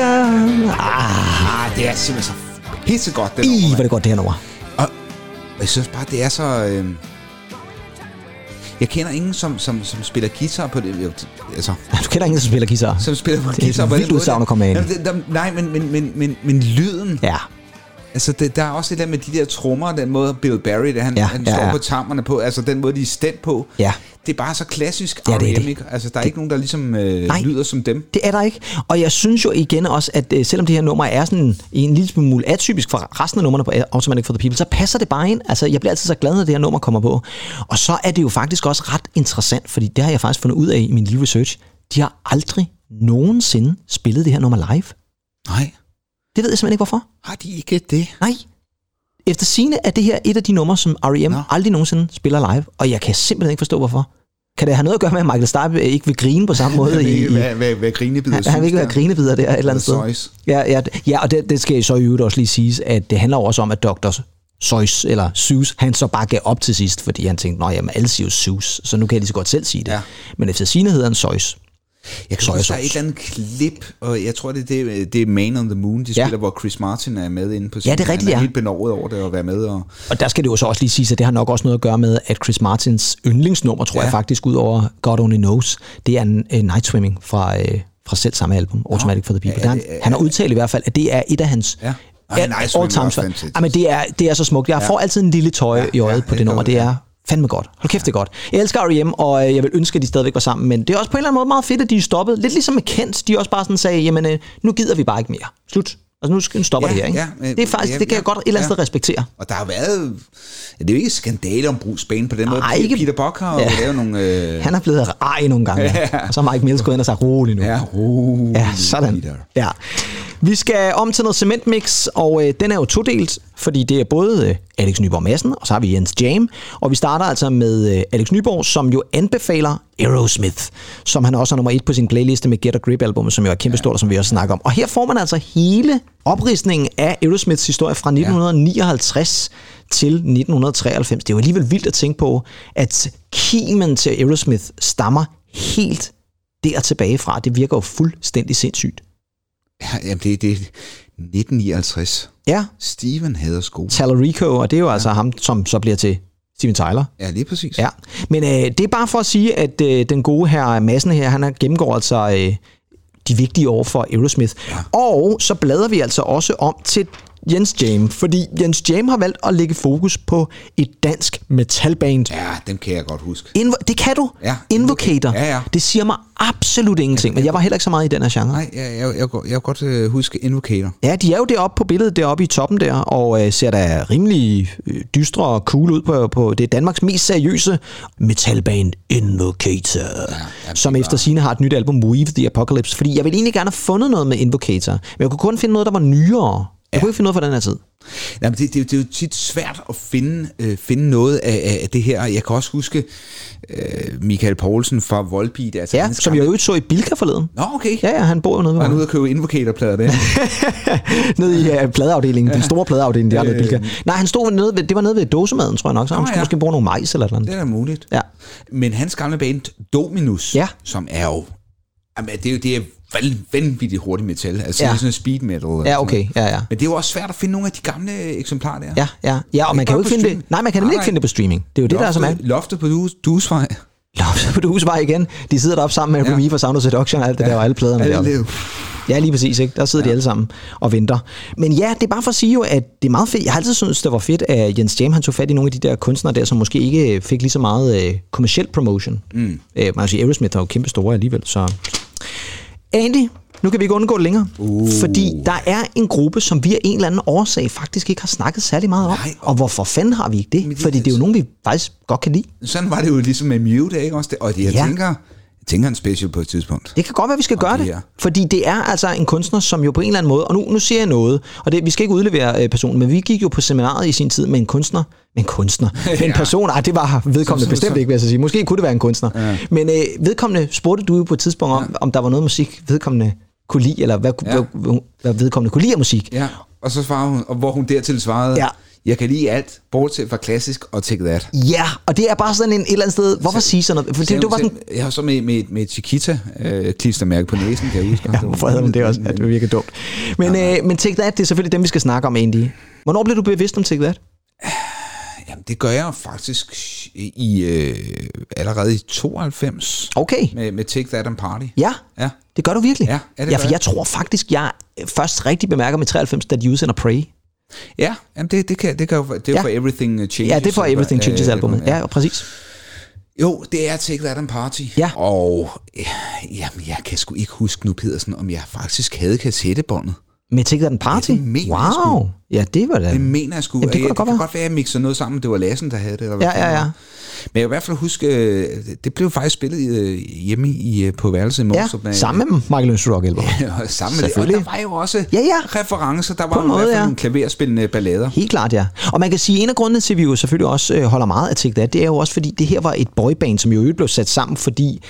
Ah, ah, det er simpelthen så godt det I, nummer. Hvor det godt, det her nummer. Og jeg synes bare, det er så... Øh... Jeg kender ingen, som, som, som spiller guitar på det. Jo, altså, du kender ingen, som spiller guitar? Som spiller på det guitar. Det er et vildt udsagn at komme af. Nej, men, men, men, men, men lyden. Ja. Altså, det, der er også et eller andet med de der trommer, den måde Bill Barry, det, han, Ja, han ja, står ja. på tammerne på, altså den måde, de er stemt på. Ja. Det er bare så klassisk Ja, det er det. ikke? Altså, der er ikke nogen, der ligesom øh, Nej. lyder som dem. det er der ikke. Og jeg synes jo igen også, at øh, selvom det her nummer er sådan en lille smule atypisk for resten af numrene på Automatic for the People, så passer det bare ind. Altså, jeg bliver altid så glad, når det her nummer kommer på. Og så er det jo faktisk også ret interessant, fordi det har jeg faktisk fundet ud af i min lille research. De har aldrig nogensinde spillet det her nummer live. Nej. Det ved jeg simpelthen ikke, hvorfor. Har de ikke det? Nej. Efter sine er det her et af de numre, som R.E.M. Nå. aldrig nogensinde spiller live, og jeg kan simpelthen ikke forstå, hvorfor. Kan det have noget at gøre med, at Michael Stipe ikke vil grine på samme måde? i, i, Hvad, hvad, hvad grinebider han, han vil ikke være grinebider der et eller andet sted. Ja, ja, ja og det, det skal så i øvrigt også lige siges, at det handler også om, at Dr. Seuss, eller Seuss, han så bare gav op til sidst, fordi han tænkte, nej, jamen alle siger jo Seuss, så nu kan jeg lige så godt selv sige det. Ja. Men efter sine hedder han Seuss. Jeg kan Soja huske, der er et eller andet klip, og jeg tror, det er, det, det er Man on the Moon, de Ja. spiller, hvor Chris Martin er med inde på Ja, det er rigtigt, Han er ja. helt benovet over det at være med. Og, Og der skal det jo så også lige siges, at det har nok også noget at gøre med, at Chris Martins yndlingsnummer, tror ja. Ja. jeg faktisk, ud over God Only Knows, det er en uh, Night Swimming fra, uh, fra selv samme album, Automatic for the People. Ja, Ja, han, han har udtalt i hvert fald, at det er et af hans Ja. Ej, all også fantastisk. Jamen, det er, det er så smukt. Jeg får altid en lille tøje Ja, i øjet ja, på det det nummer. Det er fandme godt. Hold kæft, det er godt. Jeg elsker R.E.M., og øh, jeg vil ønske, at de stadigvæk var sammen, men det er også på en eller anden måde meget fedt, at de er stoppet. Lidt ligesom med Kent, de også bare sådan sagde, jamen, øh, nu gider vi bare ikke mere. Slut. Altså, nu skal- nu stopper Ja, det her, ikke? ja, men- det er faktisk, ja, det kan jeg ja, godt et eller andet ja. sted respektere. og der har været... Ja, det er jo ikke skandale om Bruce Bane på den måde. Nej, ikke- Peter Buck har Ja. lavet nogle... Øh, Han er blevet ej nogle gange. Ja. Og så har Mike Mills gået ind og sagt, rolig nu. ja, rolig, Ja, sådan. Peter. Ja. Vi skal om til noget cementmix, og øh, den er jo todelt, fordi det er både øh, Alex Nyborg Madsen, og så har vi Jens Jam. Og vi starter altså med øh, Alex Nyborg, som jo anbefaler Aerosmith, som han også har nummer et på sin playliste med Get a Grip albumet, som jo er kæmpestort, og som vi også snakker om. Og her får man altså hele opristningen af Aerosmiths historie fra 1959 til 1993. Det er jo alligevel vildt at tænke på, at kimen til Aerosmith stammer helt der tilbage fra. Det virker jo fuldstændig sindssygt. Ja, jamen, det, det er 1959. Ja, Steven hader sko. Talarico, og det er jo altså ham, som så bliver til Steven Tyler. Ja, lige præcis. Ja, men øh, det er bare for at sige, at øh, den gode her Madsen her, han har gennemgår altså øh, de vigtige år for Aerosmith. Ja. Og så bladrer vi altså også om til Jens Jam, fordi Jens Jam har valgt at lægge fokus på et dansk metalband. Ja, dem kan jeg godt huske. Invo- det kan du. Ja, Invocator. Ja, ja. Det siger mig absolut ingenting, men jeg var heller ikke så meget i den her genre. Nej, jeg, jeg, jeg, jeg, jeg kan godt øh, huske Invocator. Ja, de er jo deroppe på billedet, deroppe i toppen der, og øh, ser da rimelig øh, dystre og cool ud på, på det er Danmarks mest seriøse metalband Invocator, ja, jamen, som efter sine har et nyt album, Weave the Apocalypse, fordi jeg ville egentlig gerne have fundet noget med Invocator, men jeg kunne kun finde noget, der var nyere. Jeg kunne ikke finde noget fra den her tid. Jamen, det, det, det er jo tit svært at finde, øh, finde noget af, af det her. Jeg kan også huske øh, Michael Poulsen fra Volbeat. Altså Ja, som jeg jo så i Bilka forleden. Nå, okay. Ja, ja, han bor jo nede ved Var han ude at købe Invocator-plader der? nede i uh, pladeafdelingen, den store pladeafdeling, der er ved Øh. Bilka. Nej, han stod nede ved, det var nede ved dåsemaden, tror jeg nok, så han Nå, skulle ja. måske bruge nogle majs eller et eller andet. det er muligt. Ja. Men hans gamle band, Dominus, Ja. som er jo... Jamen, det er jo det er vanvittigt hurtigt metal. Altså, Ja. det er sådan noget speed metal. Ja, okay, ja, ja. Men det er jo også svært at finde nogle af de gamle eksemplarer der. Ja, ja, ja, og man kan jo ikke finde det. streaming. Nej, man kan nemlig ikke finde det på streaming. Det er jo det, der er så mærkeligt. Loftet på dus, Dusvej. Loftet på Duesvej igen. De sidder deroppe sammen med Ja. Remy fra Sound of Seduction og alt det der, og alle pladerne Alle deroppe. Ja, lige præcis. Ikke? Der sidder ja. de alle sammen og venter. Men ja, det er bare for at sige jo, at det er meget fedt. Jeg har altid syntes, det var fedt, at Jens Jam han tog fat i nogle af de der kunstnere der, som måske ikke fik lige så meget øh, kommersiel promotion. Mm. Øh, man kan sige, Aerosmith er jo kæmpe store alligevel. Så. Andy, nu kan vi ikke undgå det længere. Uh. Fordi der er en gruppe, som vi af en eller anden årsag faktisk ikke har snakket særlig meget om. Nej. Og hvorfor fanden har vi ikke det? Men det- Fordi det er jo nogen, vi faktisk godt kan lide. Sådan var det jo ligesom med Mute, ikke også? Og jeg Ja. tænker, jeg tænker en special på et tidspunkt. Det kan godt være, vi skal gøre det. det. Fordi det er altså en kunstner, som jo på en eller anden måde, og nu, nu siger jeg noget, og det, vi skal ikke udlevere øh, personen, men vi gik jo på seminaret i sin tid med en kunstner, med en kunstner, med en Ja. person, ej, det var vedkommende Som- som- bestemt ikke, vil jeg så sige. Måske kunne det være en kunstner. Ja. Men øh, vedkommende spurgte du jo på et tidspunkt om, om der var noget musik, vedkommende kunne lide, eller hvad, Ja. hvad, hvad vedkommende kunne lide af musik. Ja, og så svarede hun, og hvor hun dertil svarede, Ja. Jeg kan lide alt, bortset fra klassisk og Take That. Ja, og det er bare sådan en et eller andet sted... Hvorfor sige sådan noget? For det, det var sådan... Jeg har så med, med, med Chiquita øh, klistermærke på næsen, kan jeg huske. Ja, hvorfor havde man det også? Ja, det virker dumt. Men, øh, men Take That, det er selvfølgelig dem, vi skal snakke om egentlig. Hvornår blev du bevidst om Take That? Jamen, det gør jeg faktisk i øh, allerede i 92 Okay. med, med Take That and Party. Ja, Ja. det gør du virkelig. Ja, ja, det ja for jeg. jeg tror faktisk, jeg først rigtig bemærker med 93, da Use and Pray. Ja, jamen det, det, kan, det, kan jo, det er Ja. ja. for Everything Changes. Ja, det er for Everything Changes øh, albumet. Ja, præcis. Jo, det er Take That and Party. Ja. Og øh, jamen, jeg kan sgu ikke huske nu, Pedersen, om jeg faktisk havde kassettebåndet. Med That and Party? Ja, det mener jeg wow. Ja, det var da... Det mener jeg sgu. Jamen, det kunne jeg, da godt det kan være. godt være, at jeg mixer noget sammen. Det var Lassen, der havde det. Eller hvad Ja, ja, ja. Men jeg kan i hvert fald huske, øh, det blev faktisk spillet øh, hjemme i, øh, på værelset i Ja, Mostrup. med- sammen med Michael to Rock album. Ja, sammen med det. Og der var jo også Ja, ja. referencer. Der På var en jo i måde, hvert fald ja. nogle klaverspillende ballader. Helt klart, ja. Og man kan sige, at en af grundene til, at vi jo selvfølgelig også øh, holder meget af Take That, det er jo også, fordi det her var et boyband, som jo i blev sat sammen, fordi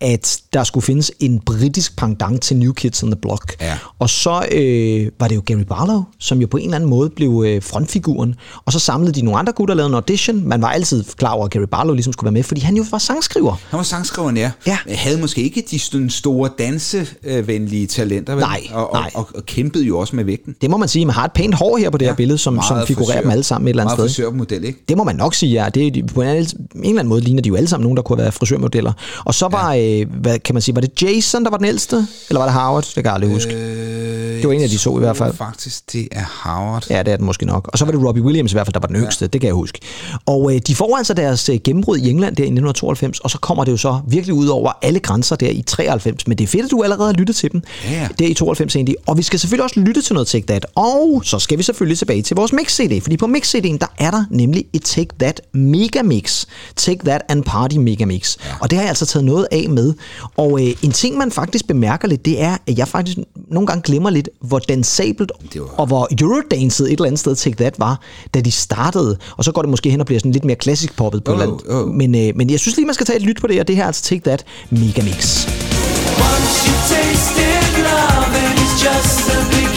at der skulle findes en britisk pendant til New Kids on the Block. Ja. Og så øh, var det jo Gary Barlow, som jo på en eller anden måde blev øh, frontfiguren. Og så samlede de nogle andre gutter og lavede en audition. Man var altid klar over, at Gary Barlow ligesom skulle være med, fordi han jo var sangskriver. Han var sangskriveren, ja. Ja. Men havde måske ikke de store dansevenlige talenter, vel? Nej, og, nej. Og, og, og, kæmpede jo også med vægten. Det må man sige, man har et pænt hår her på det her billede, som, som Meget figurerer frisør- dem alle sammen et eller andet meget sted. frisørmodel, ikke? Det må man nok sige, ja. Det, er- på en, en eller anden måde ligner de jo alle sammen nogen, der kunne være frisørmodeller. Og så var, ja. Øh, hvad kan man sige, var det Jason, der var den ældste? Eller var det Howard? Det kan jeg aldrig huske. Øh, Det var en af de to i hvert fald. faktisk, det er Howard. Ja, det er den måske nok. Og så var det Robbie Williams i hvert fald, der var den yngste. Det kan jeg huske. Og øh, de får altså deres øh, gennembrud i England der i 1992, og så kommer det jo så virkelig ud over alle grænser der i 93. Men det er fedt, at du allerede har lyttet til dem. Ja, ja. Der i 92 egentlig. Og vi skal selvfølgelig også lytte til noget Take That. Og så skal vi selvfølgelig tilbage til vores mix-CD. Fordi på mix-CD'en, der er der nemlig et Take That Megamix. Take That and Party Megamix. Ja. Og det har jeg altså taget noget af med. Og øh, en ting, man faktisk bemærker lidt, det er, at jeg faktisk nogle gange glemmer lidt, hvor dansabelt var- og hvor Eurodanset et eller andet sted Take That var, da de startede. Og så går det måske hen og bliver sådan lidt mere klassisk poppet på Jo, et eller andet. jo. Men, øh, men jeg synes lige, man skal tage et lyt på det, og det her er altså Take That Megamix. Once you tasted love, and it's just the beginning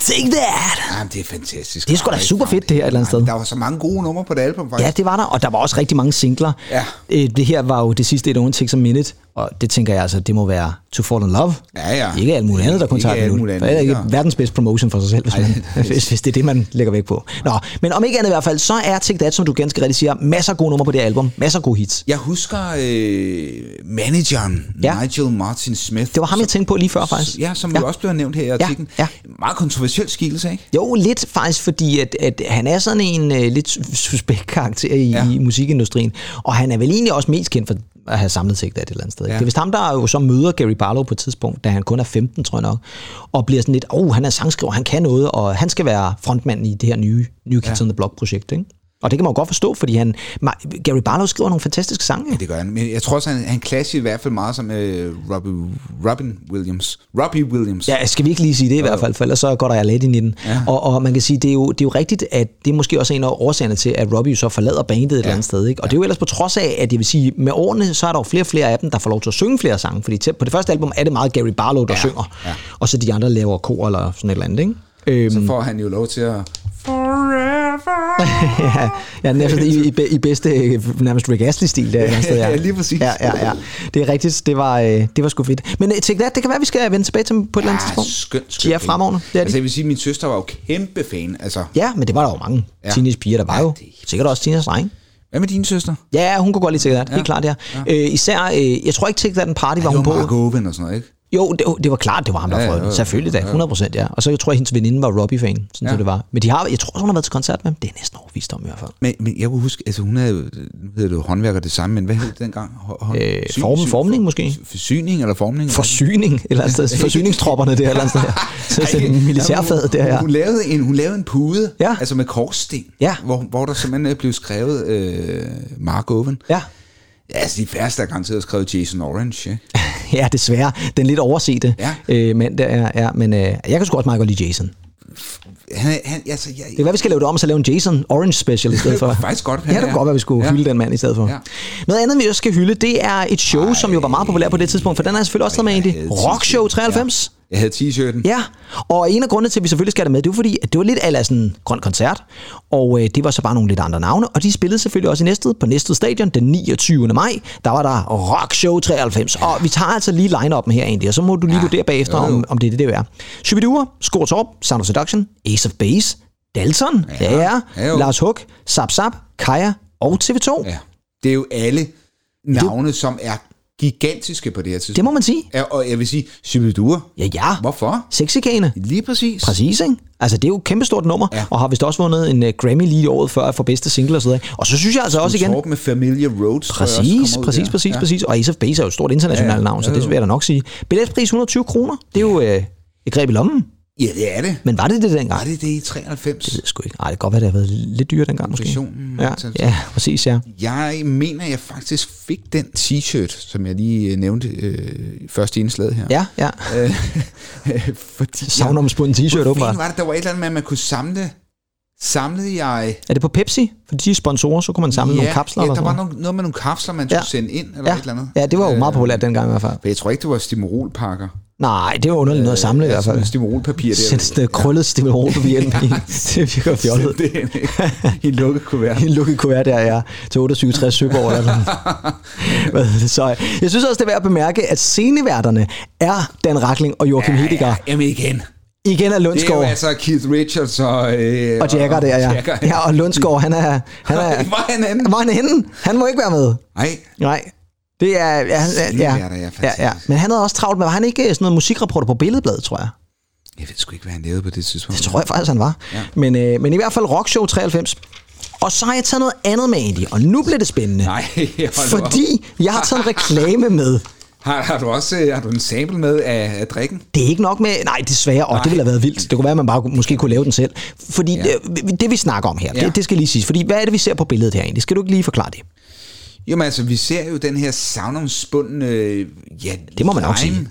Take That! Ja, det er fantastisk. Det er sgu da super fedt, det her et eller andet sted. Der var så mange gode numre på det album, faktisk. Ja, det var der, og der var også rigtig mange singler. Ja. Øh, Det her var jo det sidste, et only takes a minute, og det tænker jeg altså, det må være To Fall in Love. Ja, ja. Ikke alt muligt andet, der kun tager det er ikke ja. verdens bedste promotion for sig selv, hvis, man, det- hvis, hvis det er det, man lægger væk på. Nå, men om ikke andet i hvert fald, så er Take That, som du ganske rigtigt siger, masser af gode numre på det album. Masser af gode hits. Jeg husker øh, manageren, Ja. ja. Nigel Martin Smith. Det var ham, jeg tænkte på lige før, faktisk. Ja, som Ja. jo også blev nævnt her i artiklen. ja. Meget kontroversiel skikkelse, ikke? Jo, lidt faktisk, fordi at, at han er sådan en uh, lidt suspekt karakter i, ja. I musikindustrien. Og han er vel egentlig også mest kendt for at have samlet sig et eller andet sted. Ja. Det er vist ham, der jo så møder Gary Barlow på et tidspunkt, da han kun er 15, tror jeg nok, og bliver sådan lidt, åh, oh, han er sangskriver, han kan noget, og han skal være frontmand i det her nye New Kids ja. on the Block-projekt, ikke? Og det kan man jo godt forstå, fordi han, Gary Barlow skriver nogle fantastiske sange. Det gør han. Men jeg tror også, han, han clasher i hvert fald meget som øh, Robbie, Robin Williams. Robbie Williams. Ja, skal vi ikke lige sige det i hvert fald, for ellers så går der jeg let ind i den. Ja. Og, og man kan sige, det er, jo, det er jo rigtigt, at det er måske også en af årsagerne til, at Robbie jo så forlader bandet et ja. eller andet sted. Ikke? Og det er jo ellers på trods af, at jeg vil sige, med årene, så er der jo flere og flere af dem, der får lov til at synge flere sange. Fordi til, på det første album er det meget Gary Barlow, der ja. Ja, synger. ja. Og så de andre laver kor eller sådan et eller andet. Ikke? Øhm, Så får han jo lov til at... Forever ja, ja nærmest i, i, i bedste øh, nærmest Rick Astley-stil. Der, andet sted, Ja, lige præcis. Ja, ja, ja. Det er rigtigt. Det var, øh, det var sgu fedt. Men øh, Take That, det kan være, vi skal vende tilbage til på et eller andet Ja, tidspunkt. skønt, skønt. De er fremragende. Det er Altså, jeg vil sige, at min søster var jo kæmpe fan. Altså, Ja, men det var der jo mange Ja. ja. teenage-piger, der var Ja, jo. det er- Sikkert også teenage drenge. hvad med din søster? Ja, hun kunne godt lide Take That. Ja. Helt klart, ja. Øh, især, øh, jeg tror ikke Take That en party, var Det hun var på. Mark Owen og sådan noget, ikke? Jo, det, det var klart, det var ham, der Ja, ja, ja. Selvfølgelig da, 100 procent, ja. Og så jeg tror jeg, hendes veninde var Robbie-fan, sådan Ja. så det var. Men de har, jeg tror hun har været til koncert med dem. Det er næsten overvist om i hvert fald. Men, men jeg kunne huske, altså hun jo, nu hedder det jo håndværker det samme, men hvad hed det dengang? Hå- hånd- Øh, syn- form- syn- formning måske? Forsyning eller formning? Forsyning, eller sted. Forsyningstropperne der, eller sted. her. Så, Ej, militærfaget der, ja. hun, lavede en, hun lavede en pude, Ja. altså med korssten, Ja. hvor, hvor der simpelthen øh, blev skrevet øh, Mark Owen. Ja. Ja, altså de færreste har garanteret skrevet Jason Orange, ikke? ja, desværre. Den lidt oversete Ja. øh, mand der er, ja, men øh, jeg kan sgu også meget godt lide Jason. Han, han, altså, jeg, Det kan være, vi skal lave det om, så lave en Jason Orange special i stedet for. Det kunne faktisk godt Ja, det kunne godt være, vi skulle ja. hylde den mand i stedet for. Ja. Noget andet, vi også skal hylde, det er et show, Ej. som jo var meget populært på det tidspunkt, for den er jeg selvfølgelig også taget med ind i. havde Rock Show 93. Jeg havde t-shirten. Ja, og en af grundene til, at vi selvfølgelig skal have det med, det var fordi, at det var lidt af sådan en grøn koncert, og øh, det var så bare nogle lidt andre navne, og de spillede selvfølgelig også i Næstved, på Næstved Stadion den 29. maj, der var der Rock Show 93, og vi tager altså lige line-up'en her egentlig, og så må du lige Ja, vurdere bagefter, jo, jo. om, om det er det, det er. Shubidua, Skor Torp, Sound of Seduction, Ace of Base, Dalton, ja, ja, ja. Lars Hug, Zap Zap, Kaja og TV2. Ja. Det er jo alle navne, som er gigantiske på det her tidspunkt. Det må man sige. Ja, og jeg vil sige, Shibidua. Ja, ja. Hvorfor? Sexikane. Lige præcis. Præcis, ikke? Altså, det er jo et kæmpestort nummer, Ja. og har vist også vundet en uh, Grammy lige året før for bedste single og sådan noget. Og så synes jeg altså også igen... Med Familiar Roads. Præcis, præcis, der. præcis, Ja. præcis. Og Ace of Base er jo et stort internationalt Ja, ja. navn, så Ja, det vil jeg da nok sige. Billetpris 120 kroner, det er jo øh, et greb i lommen. Ja, det er det. Men var det det dengang? Var det det i 93? Det ved jeg sgu ikke. Ej, det kan godt være, det har været lidt dyrere dengang måske. Ja, ja, præcis, ja. Jeg mener, jeg faktisk fik den t-shirt, som jeg lige øh, nævnte øh, først i indslaget her. Ja, ja. Øh, fordi Savnomspunden t-shirt, åbenbart. var det, der var et eller andet med, at man kunne samle... Samlede jeg... Er det på Pepsi? For de er sponsorer, så kunne man samle nogle kapsler ja, eller der sådan var noget. noget, med nogle kapsler, man skulle Ja. sende ind, eller Ja. et eller andet. ja, det var jo meget Øh, populært dengang i hvert fald. Jeg tror ikke, det var stimorolpakker. Nej, det var underligt noget at samle i hvert fald. Stimorolpapir der. Sæt sådan et krøllet stimulon på hjælp i. Det virker fjollet. Det er en- i en lukket kuvert. en lukket kuvert der, ja, til 28 Søborg eller sådan. Så jeg synes også, det er værd at bemærke, at sceneværterne er Dan Rakling og Joachim ja, Hediger. Jamen igen. Igen er Det er jo Lundsgaard altså Keith Richards og... Øh, og Jagger der, ja. Jagger. ja. og Lundsgaard, han er... Han er er han henne? Hvor er han henne? Han må ikke være med. Nej, Nej. Det er... Ja, han, ja, ja, ja. fantastisk. Men han havde også travlt med... Var han ikke sådan noget musikreporter på Billedbladet, tror jeg? jeg ved sgu ikke, hvad han lavede på det tidspunkt. Det tror jeg faktisk, han var. Ja. Ja. Men, øh, men i hvert fald Rock Show 93. Og så har jeg taget noget andet med, Andy. Og nu bliver det spændende. Nej, nu op. Fordi jeg har taget en reklame med. Har, har, du også øh, har du en sample med af, af drikken? Det er ikke nok med... Nej, desværre. Og Nej. det ville have været vildt. Det kunne være, at man bare måske kunne lave den selv. Fordi Ja. ja. det, det, vi snakker om her, Ja. ja. det, det skal lige siges. Fordi hvad er det, vi ser på billedet her egentlig? Skal du ikke lige forklare det? Jamen altså, vi ser jo den her savnomspundne... Øh, ja, Det må man lime, sige.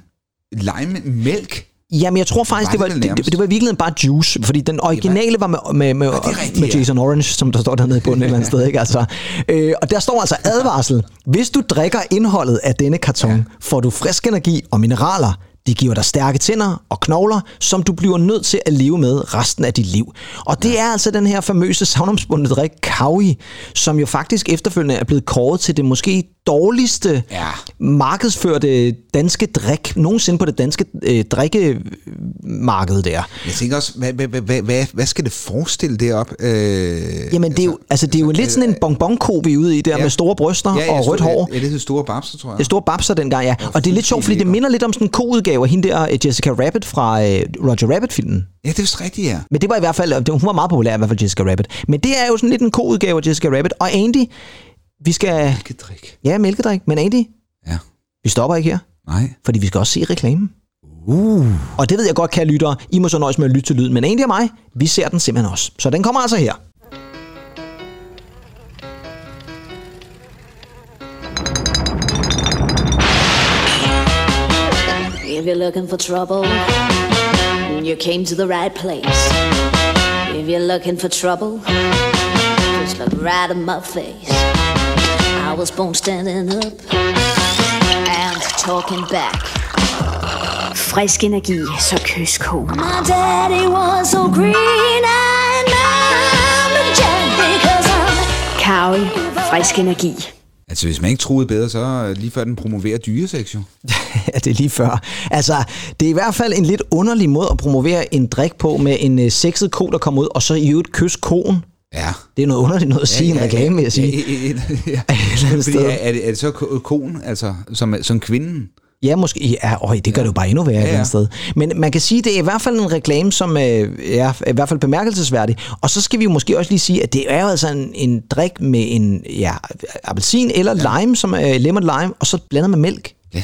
Lime mælk. Jamen, jeg tror faktisk, Var det var, det vel det, det, var i virkeligheden bare juice, fordi den originale var med, med, med, rigtigt, med ja. Jason Orange, som der står dernede i bunden et eller andet sted. Ikke? Altså, øh, og der står altså advarsel. Hvis du drikker indholdet af denne karton, ja. får du frisk energi og mineraler. De giver dig stærke tænder og knogler, som du bliver nødt til at leve med resten af dit liv. Og det er altså den her famøse savnomsbundne drik, Kaui, som jo faktisk efterfølgende er blevet kåret til det måske dårligste Ja. markedsførte danske drik nogensinde på det danske øh, drikkemarked der. Jeg tænker også, hvad, hvad, hvad, hvad, hvad, skal det forestille derop? Øh, Jamen, det er jo, altså, det er jo lidt sådan en bonbonko, vi er ude i der, Ja. ja. med store bryster ja, og rødt hår. Ja, det hedder store babser, tror jeg. Det er store babser dengang, ja. Og det er lidt sjovt, fordi det minder lidt om sådan en ko-udgave af hende der, øh, Jessica Rabbit fra øh, Roger Rabbit-filmen. Ja, det er vist rigtigt, ja. Men det var i hvert fald, det- hun var meget populær i hvert fald, Jessica Rabbit. Men det er jo sådan lidt en ko-udgave af Jessica Rabbit. Og Andy, vi skal... Mælkedrik. Ja, mælkedrik. Men Andy, Ja. vi stopper ikke her, Nej. fordi vi skal også se reklamen. Uh. Og det ved jeg godt, kære lyttere. I må så nøjes med at lytte til lyden. Men Andy og mig, vi ser den simpelthen også. Så den kommer altså her. If you're looking for trouble, you came to the right place. If you're looking for trouble, just look right in my face. I was born standing up and talking back. Frisk energi, så kys konen. My daddy was so green and I'm a jelly Kawi. Frisk energi. Altså, hvis man ikke troede bedre, så er lige før den promoverer dyresex, jo. Ja, det er lige før. Altså, det er i hvert fald en lidt underlig måde at promovere en drik på med en øh, sexet ko, der kommer ud, og så i øvrigt kys koen. Ja. Det er noget underligt noget at sige i en reklame, vil jeg sige. Ja, ja, ja, ja. eller Fordi er, er, det, er det så ko- konen, altså, som, som kvinden? Ja, måske. Ja, øj, det gør det jo bare endnu værre ja, Ja, et ja. andet sted. Men man kan sige, det er i hvert fald en reklame, som øh, er i hvert fald bemærkelsesværdig. Og så skal vi jo måske også lige sige, at det er jo altså en, en drik med en ja, appelsin eller ja. lime, som er lemon lime, og så blandet med mælk. Ja,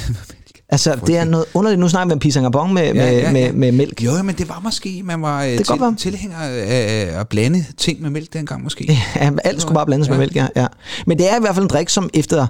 Altså, det er noget underligt. Nu snakker vi om pisangabong med, med, ja, ja. med, med mælk. Jo, men det var måske, man var øh, godt være. til, tilhænger af af at blande ting med mælk dengang måske. Ja, alt skulle bare blandes ja. med mælk, ja, ja. Men det er i hvert fald en drik, som efter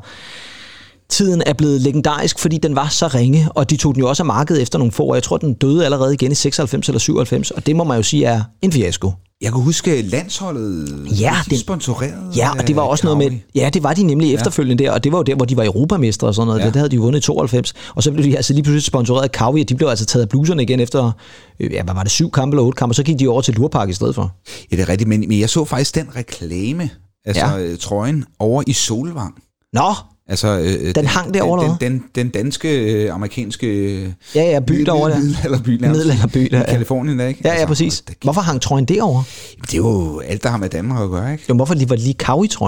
tiden er blevet legendarisk, fordi den var så ringe, og de tog den jo også af markedet efter nogle få år. Jeg tror, den døde allerede igen i 96 eller 97, og det må man jo sige er en fiasko. Jeg kan huske landsholdet, Ja, de den- sponsoreret Ja, og det var også noget med, ja, det var de nemlig efterfølgende der, og det var jo der, hvor de var europamestre og sådan noget. Ja. Det havde de vundet i 92, og så blev de altså lige pludselig sponsoreret af Kavi, og de blev altså taget af bluserne igen efter, øh, ja, hvad var det, syv kampe eller otte kampe, og så gik de over til Lurpark i stedet for. Ja, det er rigtigt, men, men jeg så faktisk den reklame, altså Ja. ja. trøjen, over i Solvang. Nå, Altså, øh, den, hang derovre, den, den, den, den danske, øh, amerikanske øh, ja, ja, by derovre der. middelalderby, nærmest. Middelalderby der, I ja. Kalifornien, der, ikke? Ja, ja, præcis. det, Hvorfor hang trøjen derovre? det er jo alt, der har med Danmark at gøre, ikke? Jo, hvorfor lige var det lige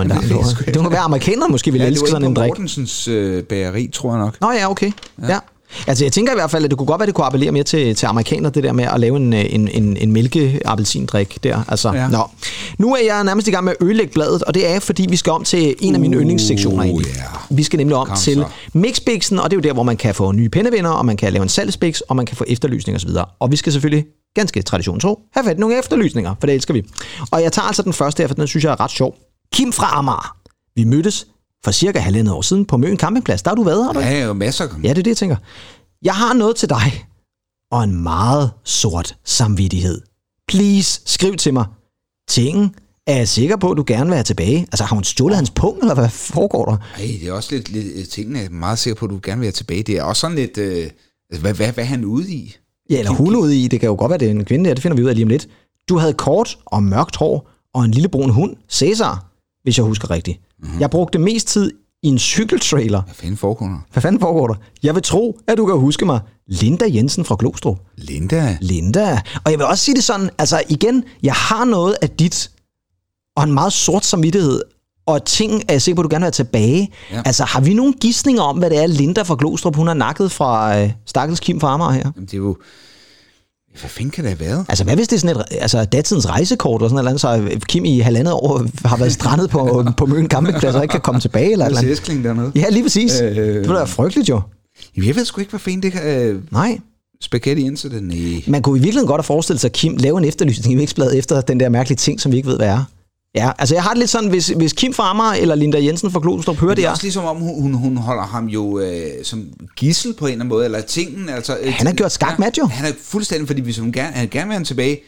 der? Det hang sgu derovre? ikke. Det kunne være, amerikanerne måske ville Ja, ja, det elske var sådan en drik. Mortensens øh, bageri, tror jeg nok. Nå ja, okay. Ja. ja. Altså jeg tænker i hvert fald, at det kunne godt være, at det kunne appellere mere til, til amerikanere, det der med at lave en, øh, en, en, en mælke-appelsindrik der. Altså, ja. Nå. Nu er jeg nærmest i gang med at ødelægge bladet, og det er fordi, vi skal om til en af mine Uh, yndlingssektioner egentlig. ja. Vi skal nemlig om Kom til så. Mixbixen, og det er jo der, hvor man kan få nye pindevinder, og man kan lave en salgsbix, og man kan få efterlysning osv. Og vi skal selvfølgelig ganske tradition tro, have fat i nogle efterlysninger, for det elsker vi. Og jeg tager altså den første her, for den synes jeg er ret sjov. Kim fra Amager. Vi mødtes for cirka halvandet år siden på Møn Campingplads. Der har du været, har du ikke? Ja, jo masser. Ja, det er det, jeg tænker. Jeg har noget til dig, og en meget sort samvittighed. Please, skriv til mig. Tingen, er jeg sikker på, at du gerne vil have tilbage? Altså, har hun stjålet hans punkt, eller hvad foregår der? Ej, det er også lidt, lidt tingene, jeg er meget sikker på, at du gerne vil have tilbage. Det er også sådan lidt, øh, altså, hvad, hvad, hvad er han ude i? Ja, eller hun ude i. Det kan jo godt være, det er en kvinde der. Det finder vi ud af lige om lidt. Du havde kort og mørkt hår og en lille brun hund, Cæsar, hvis jeg husker rigtigt. Mm-hmm. Jeg brugte mest tid i en cykeltrailer. Hvad fanden foregår der? Hvad fanden foregår der? Jeg vil tro, at du kan huske mig. Linda Jensen fra Glostrup. Linda? Linda. Og jeg vil også sige det sådan, altså igen, jeg har noget af dit, og en meget sort samvittighed, og ting er jeg sikker på, at du gerne vil have tilbage. Ja. Altså, har vi nogle gissninger om, hvad det er, Linda fra Glostrup, hun har nakket fra øh, Stakkels Kim fra Amager her? Jamen, det er jo... Hvad fanden kan det have været? Altså, hvad hvis det er sådan et, altså, datidens rejsekort og sådan noget, så Kim i halvandet år har været strandet på, på Møn Campingplads og ikke kan komme tilbage eller eller Eller andet. Dernede? Ja, lige præcis. Øh, det ville være frygteligt jo. Jamen, jeg ved sgu ikke, hvad fanden det kan... Øh, Nej. spaghetti incident? Nej. Man kunne i virkeligheden godt have forestillet sig, at Kim lave en efterlysning i Vækstbladet efter den der mærkelige ting, som vi ikke ved, hvad er. Ja, altså jeg har det lidt sådan, hvis, hvis Kim fra Amager eller Linda Jensen fra Glostrup hører Det det er her, også ligesom om, hun, hun, holder ham jo øh, som gissel på en eller anden måde, eller tingen, altså... Øh, Han har gjort skak mat, jo. Han er fuldstændig, fordi hvis hun gerne, han gerne vil have tilbage,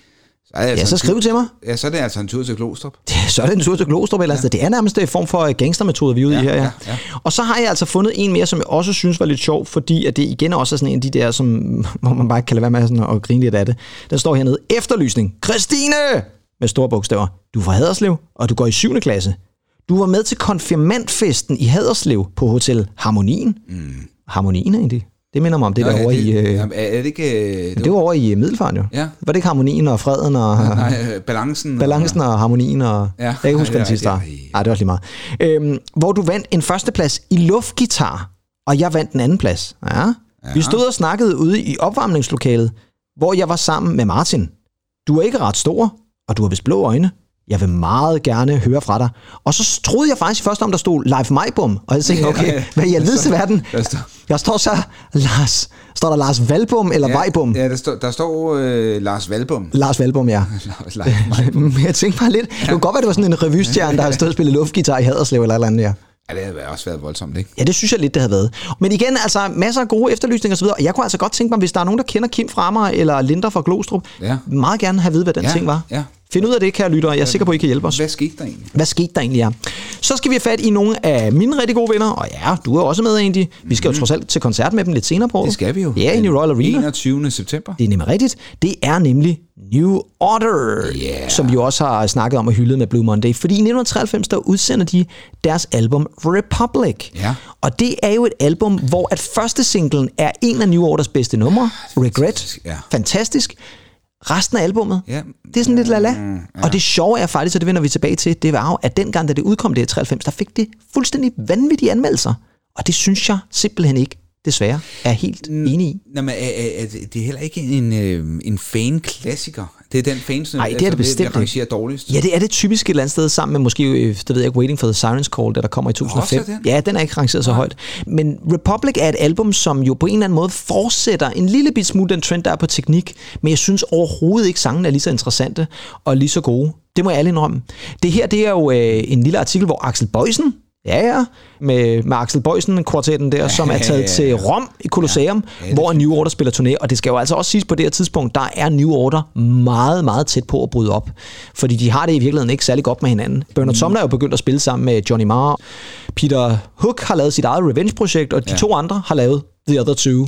så er det altså ja, så skriv tur- til mig. Ja, så er det altså en tur til Klostrup. Så er det en tur til Glostrup eller ja. Det er nærmest en form for gangstermetode, vi er ude Ja, i her. Ja. ja, ja. Og så har jeg altså fundet en mere, som jeg også synes var lidt sjov, fordi at det igen også er sådan en af de der, som, hvor man bare kan lade være med sådan at grine lidt af det. Den står hernede. Efterlysning. Christine! Med store bogstaver. Du er fra Haderslev, og du går i 7. klasse. Du var med til konfirmandfesten i Haderslev på Hotel Harmonien. Mm. Harmonien egentlig? Det minder mig om det Nå, der ja, over det, i... Øh, jamen, er det ikke... Øh, det var over i øh, Middelfart jo. Ja. Var det ikke harmonien og freden og... Nej, øh, balancen. Balancen og harmonien og... Ja. Jeg kan ikke huske, Ja, den sidste ja, var. ja. Nej, det var også lige meget. Øhm, hvor du vandt en førsteplads i luftgitar, og jeg vandt en anden plads. Ja. ja. Vi stod og snakkede ude i opvarmningslokalet, hvor jeg var sammen med Martin. Du er ikke ret stor, og du har vist blå øjne. Jeg vil meget gerne høre fra dig. Og så troede jeg faktisk først om, der stod Live Majbum. Og jeg tænkte, Ja, okay, ja. hvad i alvideste verden? Der står så Lars, står der Lars Valbum eller ja, Vejbum? Ja, der står, der står øh, Lars Valbom. Lars Valbum, ja. Lars Valbom. Men jeg tænkte bare lidt, det kunne godt være, det var sådan en revystjerne, der har stået og spillet luftgitar i Haderslev eller et eller andet, ja. Ja, det havde også været voldsomt, ikke? Ja, det synes jeg lidt, det havde været. Men igen, altså masser af gode efterlysninger osv. Og jeg kunne altså godt tænke mig, hvis der er nogen, der kender Kim fra Amager eller Linda fra Glostrup, Ja. meget gerne have at vide, hvad den Ja, ting var. ja. Find ud af det, kære lyttere. Jeg er sikker på, at I kan hjælpe os. Hvad skete der egentlig? Hvad skete der egentlig her? Så skal vi have fat i nogle af mine rigtig gode venner, og ja, du er også med, Andy. Vi skal jo trods alt til koncert med dem lidt senere på. Det skal vi jo. Ja, i Royal Arena. 21. september. Det er nemlig rigtigt. Det er nemlig New Order, Yeah. som vi jo også har snakket om og hyldet med Blue Monday. Fordi i 1993, der udsender de deres album Republic. Ja. Og det er jo et album, hvor at første singlen er en af New Orders bedste numre, Regret. fantastisk, ja. Fantastisk. Resten af albummet, Ja. det er sådan lidt lala. Mm, ja. Og det sjove er faktisk, og det vender vi tilbage til, det var jo, at dengang, da det udkom det i 93, der fik det fuldstændig vanvittige anmeldelser. Og det synes jeg simpelthen ikke, desværre, er helt enig i. Nå, men er, er, er, det er heller ikke en, øh, en fan-klassiker. Det er den fan, som Nej, det er det bestemt rangerer dårligst. Ja, det er det typisk et eller andet sted sammen med måske, øh, det ved jeg ikke, Waiting for the Sirens Call, der, der kommer i 2005. Også den? Ja, den er ikke rangeret så højt. Men Republic er et album, som jo på en eller anden måde fortsætter en lille bit smule den trend, der er på teknik, men jeg synes overhovedet ikke, sangen er lige så interessante og lige så gode. Det må jeg alle indrømme. Det her, det er jo øh, en lille artikel, hvor Axel Bøjsen, Ja, ja. Med, med Axel Bøjsen, kvartetten der, som er taget til Rom i Colosseum, ja. ja, hvor New Order spiller turné. Og det skal jo altså også siges på det her tidspunkt, der er New Order meget, meget tæt på at bryde op. Fordi de har det i virkeligheden ikke særlig godt med hinanden. Bernard mm. Sumner er jo begyndt at spille sammen med Johnny Marr. Peter Hook har lavet sit eget Revenge-projekt, og de ja. to andre har lavet The Other Two.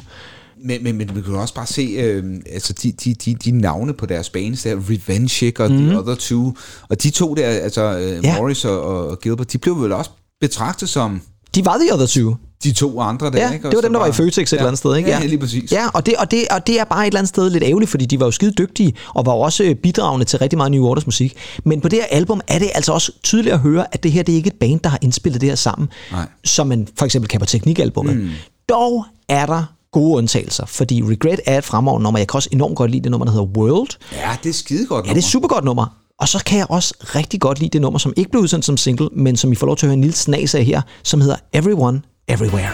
Men, men, men vi kan også bare se, øh, altså de, de, de, de navne på deres bands der, Revenge og mm. The Other Two, og de to der, altså øh. Ja. Morris og, og Gilbert, de blev vel også betragtet som De var The Other Two. de to andre der, Ja, ikke? det var dem, der var i Føtex et eller andet sted, ikke? Ja, ja lige præcis. Ja, og det, og, det, og det er bare et eller andet sted lidt ærgerligt, fordi de var jo skide dygtige, og var jo også øh, bidragende til rigtig meget New Orders musik. Men på det her album er det altså også tydeligt at høre, at det her det er ikke et band, der har indspillet det her sammen, Nej. som man for eksempel kan på teknikalbummet. Mm. Dog er der gode undtagelser, fordi Regret er et fremragende nummer. Jeg kan også enormt godt lide det nummer, der hedder World. Ja, det er skide godt Ja, det er super godt nummer. Og så kan jeg også rigtig godt lide det nummer, som ikke blev udsendt som single, men som I får lov til at høre en lille snas af her, som hedder Everyone, Everywhere.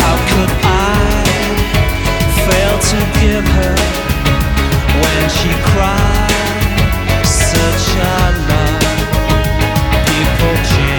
How could I fail to give her when she cried such a love? People change,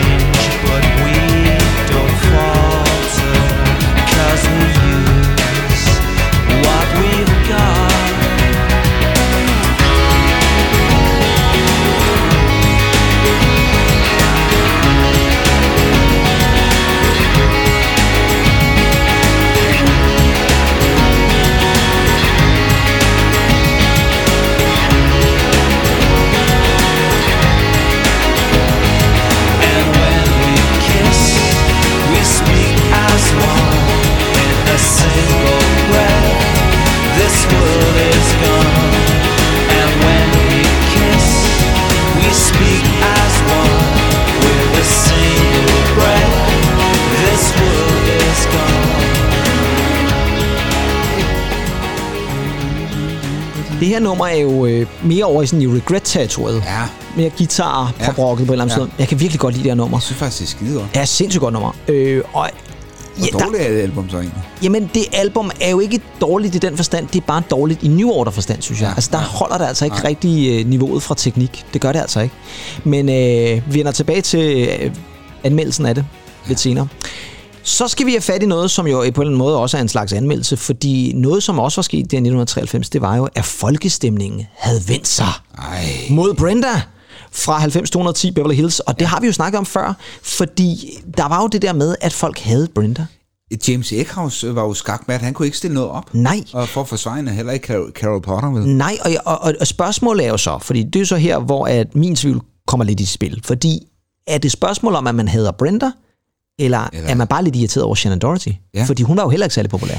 Det her nummer er jo øh, mere over i sådan i regret-territoriet. Ja, Mere guitar Ja. på rocket på en eller anden Ja. måde. Jeg kan virkelig godt lide det her nummer. jeg synes faktisk, det er skide godt. Ja, sindssygt godt nummer. Øh, og ja, Hvor der, dårligt er det album så egentlig? jamen, det album er jo ikke dårligt i den forstand. Det er bare dårligt i New Order forstand, synes jeg. Ja. Altså, der Ja. holder det altså ikke Nej. rigtig øh, niveauet fra teknik. Det gør det altså ikke. Men øh, vi vender tilbage til øh, anmeldelsen af det lidt senere. Så skal vi have fat i noget, som jo på en eller anden måde også er en slags anmeldelse, fordi noget, som også var sket i 1993, det var jo, at folkestemningen havde vendt sig Ej. mod Brenda fra 90210 Beverly Hills, og det har vi jo snakket om før, fordi der var jo det der med, at folk havde Brenda. James Eckhouse var jo skakmat, han kunne ikke stille noget op. Nej. Og for at forsvare heller ikke Carol, Potter med. Nej, og, og, og, spørgsmålet er jo så, fordi det er jo så her, hvor at min tvivl kommer lidt i spil, fordi er det et spørgsmål om, at man hedder Brenda, eller, eller er man bare lidt irriteret over Shannon Doherty? Ja. Fordi hun var jo heller ikke særlig populær.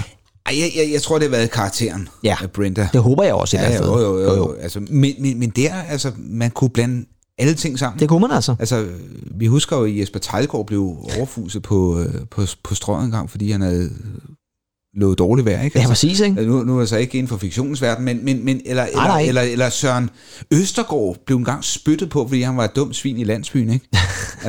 Ej, jeg, jeg, jeg tror, det har været karakteren Ja. af Brenda. Det håber jeg også i ja, hvert fald. jo, jo, jo, jo. Altså, men, men, men der, altså, man kunne blande alle ting sammen. Det kunne man altså. Altså, vi husker jo, at Jesper Tejlgaard blev overfuset på, øh, på, på strøget en gang, fordi han havde lovet dårligt vejr, ikke? Ja, præcis, ikke? Nu, nu er jeg så ikke inden for fiktionens verden, men, men, men eller, eller, nej. eller, eller Søren Østergaard blev engang spyttet på, fordi han var et dumt svin i landsbyen, ikke?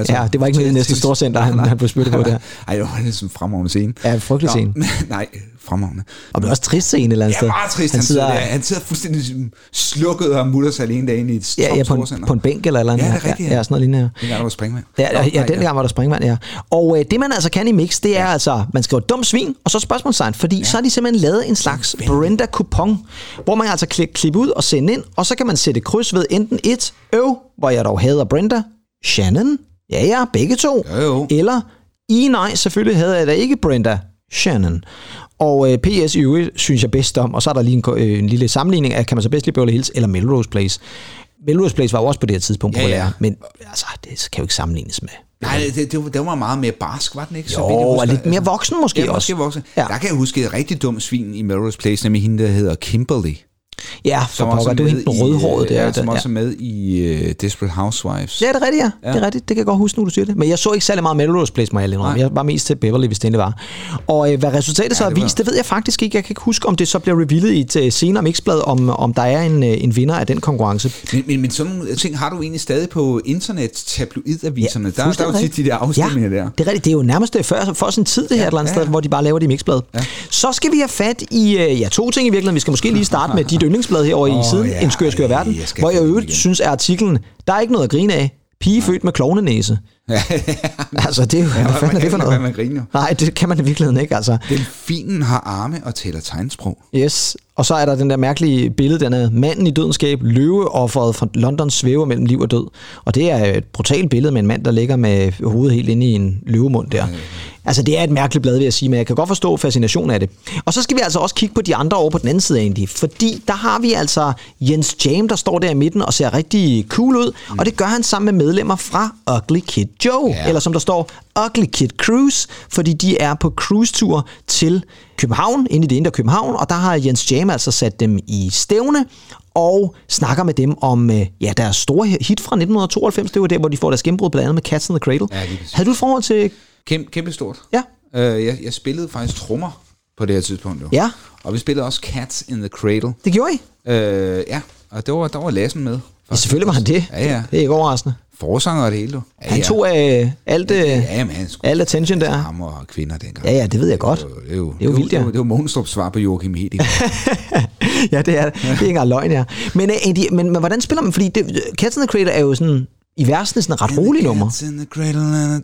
Ja, det var ikke nede i næste storcenter, han- han blev spyttet på der. Ej, det var en sådan fremragende scene. Ja, en frygtelig scene. Nej, fremragende. Og det er også trist scene et eller andet Ja, sted. meget trist. Han Han sidder, der, han sidder fuldstændig sådan slukket og mutter sig alene derinde i et ja, ja, på, en, på en bænk eller eller andet. Ja, det er rigtigt, Ja, ja. ja, sådan noget lignende. Den gang, der var springvand. Ja, ja, ja den gang var der springvand, ja. Og øh, det man altså kan i mix, det er altså, man skriver dum svin, og så spørgsmålstegn, fordi ja. så har de simpelthen lavet en slags Brenda coupon, hvor man altså kan klippe ud og sende ind, og så kan man sætte kryds ved enten et øv, hvor jeg dog hader Brenda, Shannon, ja ja, begge to, Jo, jo. eller i nej, selvfølgelig havde jeg da ikke Brenda, Shannon. Og øh, PS i øvrigt synes jeg bedst om, og så er der lige en, øh, en lille sammenligning af, kan man så bedst lide Beverly Hills eller Melrose Place. Melrose Place var jo også på det her tidspunkt Ja, ja. populær, men altså, det kan jo ikke sammenlignes med. Nej, det, det, var- den var meget mere barsk, var den ikke? Jo, vidt jeg og husker. lidt mere voksen måske ja, også. Måske voksen. Ja. Ja. Der kan jeg huske et rigtig dumt svin i Melrose Place, nemlig hende, der hedder Kimberly. Ja, for Som også pokker, er det er hende den rødhårede der. Ja, som også er med i uh, Desperate Housewives. Ja, det er rigtigt, ja. ja. Det er Ja. rigtigt. Det kan jeg godt huske, nu du siger det. Men jeg så ikke særlig meget Melrose Place, må jeg indrømme. Jeg var mest til Beverly, hvis det endelig var. Og øh, hvad resultatet så Ja, har det var- vist, det ved jeg faktisk ikke. Jeg kan ikke huske, om det så bliver revealet i et øh, senere mixblad, om, om der er en, øh, en vinder af den konkurrence. Men, men, men sådan nogle ting har du egentlig stadig på internet, tabloidaviserne. Ja, der, der er jo tit de der afstemninger ja, der. det er rigtigt. Det er jo nærmest før, for sin tid, det her et eller andet ja, sted, ja. hvor de bare laver det i mixblad. Ja. Så skal vi have fat i ja, to ting i virkeligheden. Vi skal måske lige starte med dit yndlingsblad herovre i Åh, siden, ja, En skør, skør verden, jeg hvor jeg i øvrigt synes, at artiklen, der er ikke noget at grine af. Pige født med klovnenæse. Altså, det er jo, hvad man fanden er det for noget? være med at grine, jo. Nej, det kan man i virkeligheden ikke, altså. Delfinen har arme og taler tegnsprog. Yes. Og så er der den der mærkelige billede, den er manden i dødenskab, løveofferet fra London svæver mellem liv og død. Og det er et brutalt billede med en mand, der ligger med hovedet helt inde i en løvemund der. Altså, det er et mærkeligt blad, vil jeg sige, men jeg kan godt forstå fascinationen af det. Og så skal vi altså også kigge på de andre over på den anden side egentlig, fordi der har vi altså Jens Jam, der står der i midten og ser rigtig cool ud, mm. og det gør han sammen med medlemmer fra Ugly Kid Joe, Ja. eller som der står, Ugly Kid Cruise, fordi de er på cruise-tur til København, ind i det indre København, og der har Jens Jam altså sat dem i stævne, og snakker med dem om øh, ja, deres store hit fra 1992, det var der, hvor de får deres gennembrud blandt andet med Cats in the Cradle. Ja. Havde du et forhold til... Kæmpe, kæmpe stort. Ja. Øh, jeg, jeg spillede faktisk trommer på det her tidspunkt. Jo. Ja. Og vi spillede også Cats in the Cradle. Det gjorde I? Øh, ja, og der var, der var Lassen med. Ja, selvfølgelig var han det. Ja, ja. Det er ikke overraskende. Forsanger og det hele, du. Ja, Han tog øh, alt, øh, Ja, men han skulle al attention der. ham og kvinder dengang. Ja, ja, det ved jeg godt. Det er jo, Det er jo vildt, ja. Det var, det var Mogenstrups svar på Joachim Hedig. ja, det er, det er ikke engang løgn, ja. Men, øh, de, men, men hvordan spiller man? Fordi det, Cats in the Cradle er jo sådan, i versene sådan en ret rolig nummer.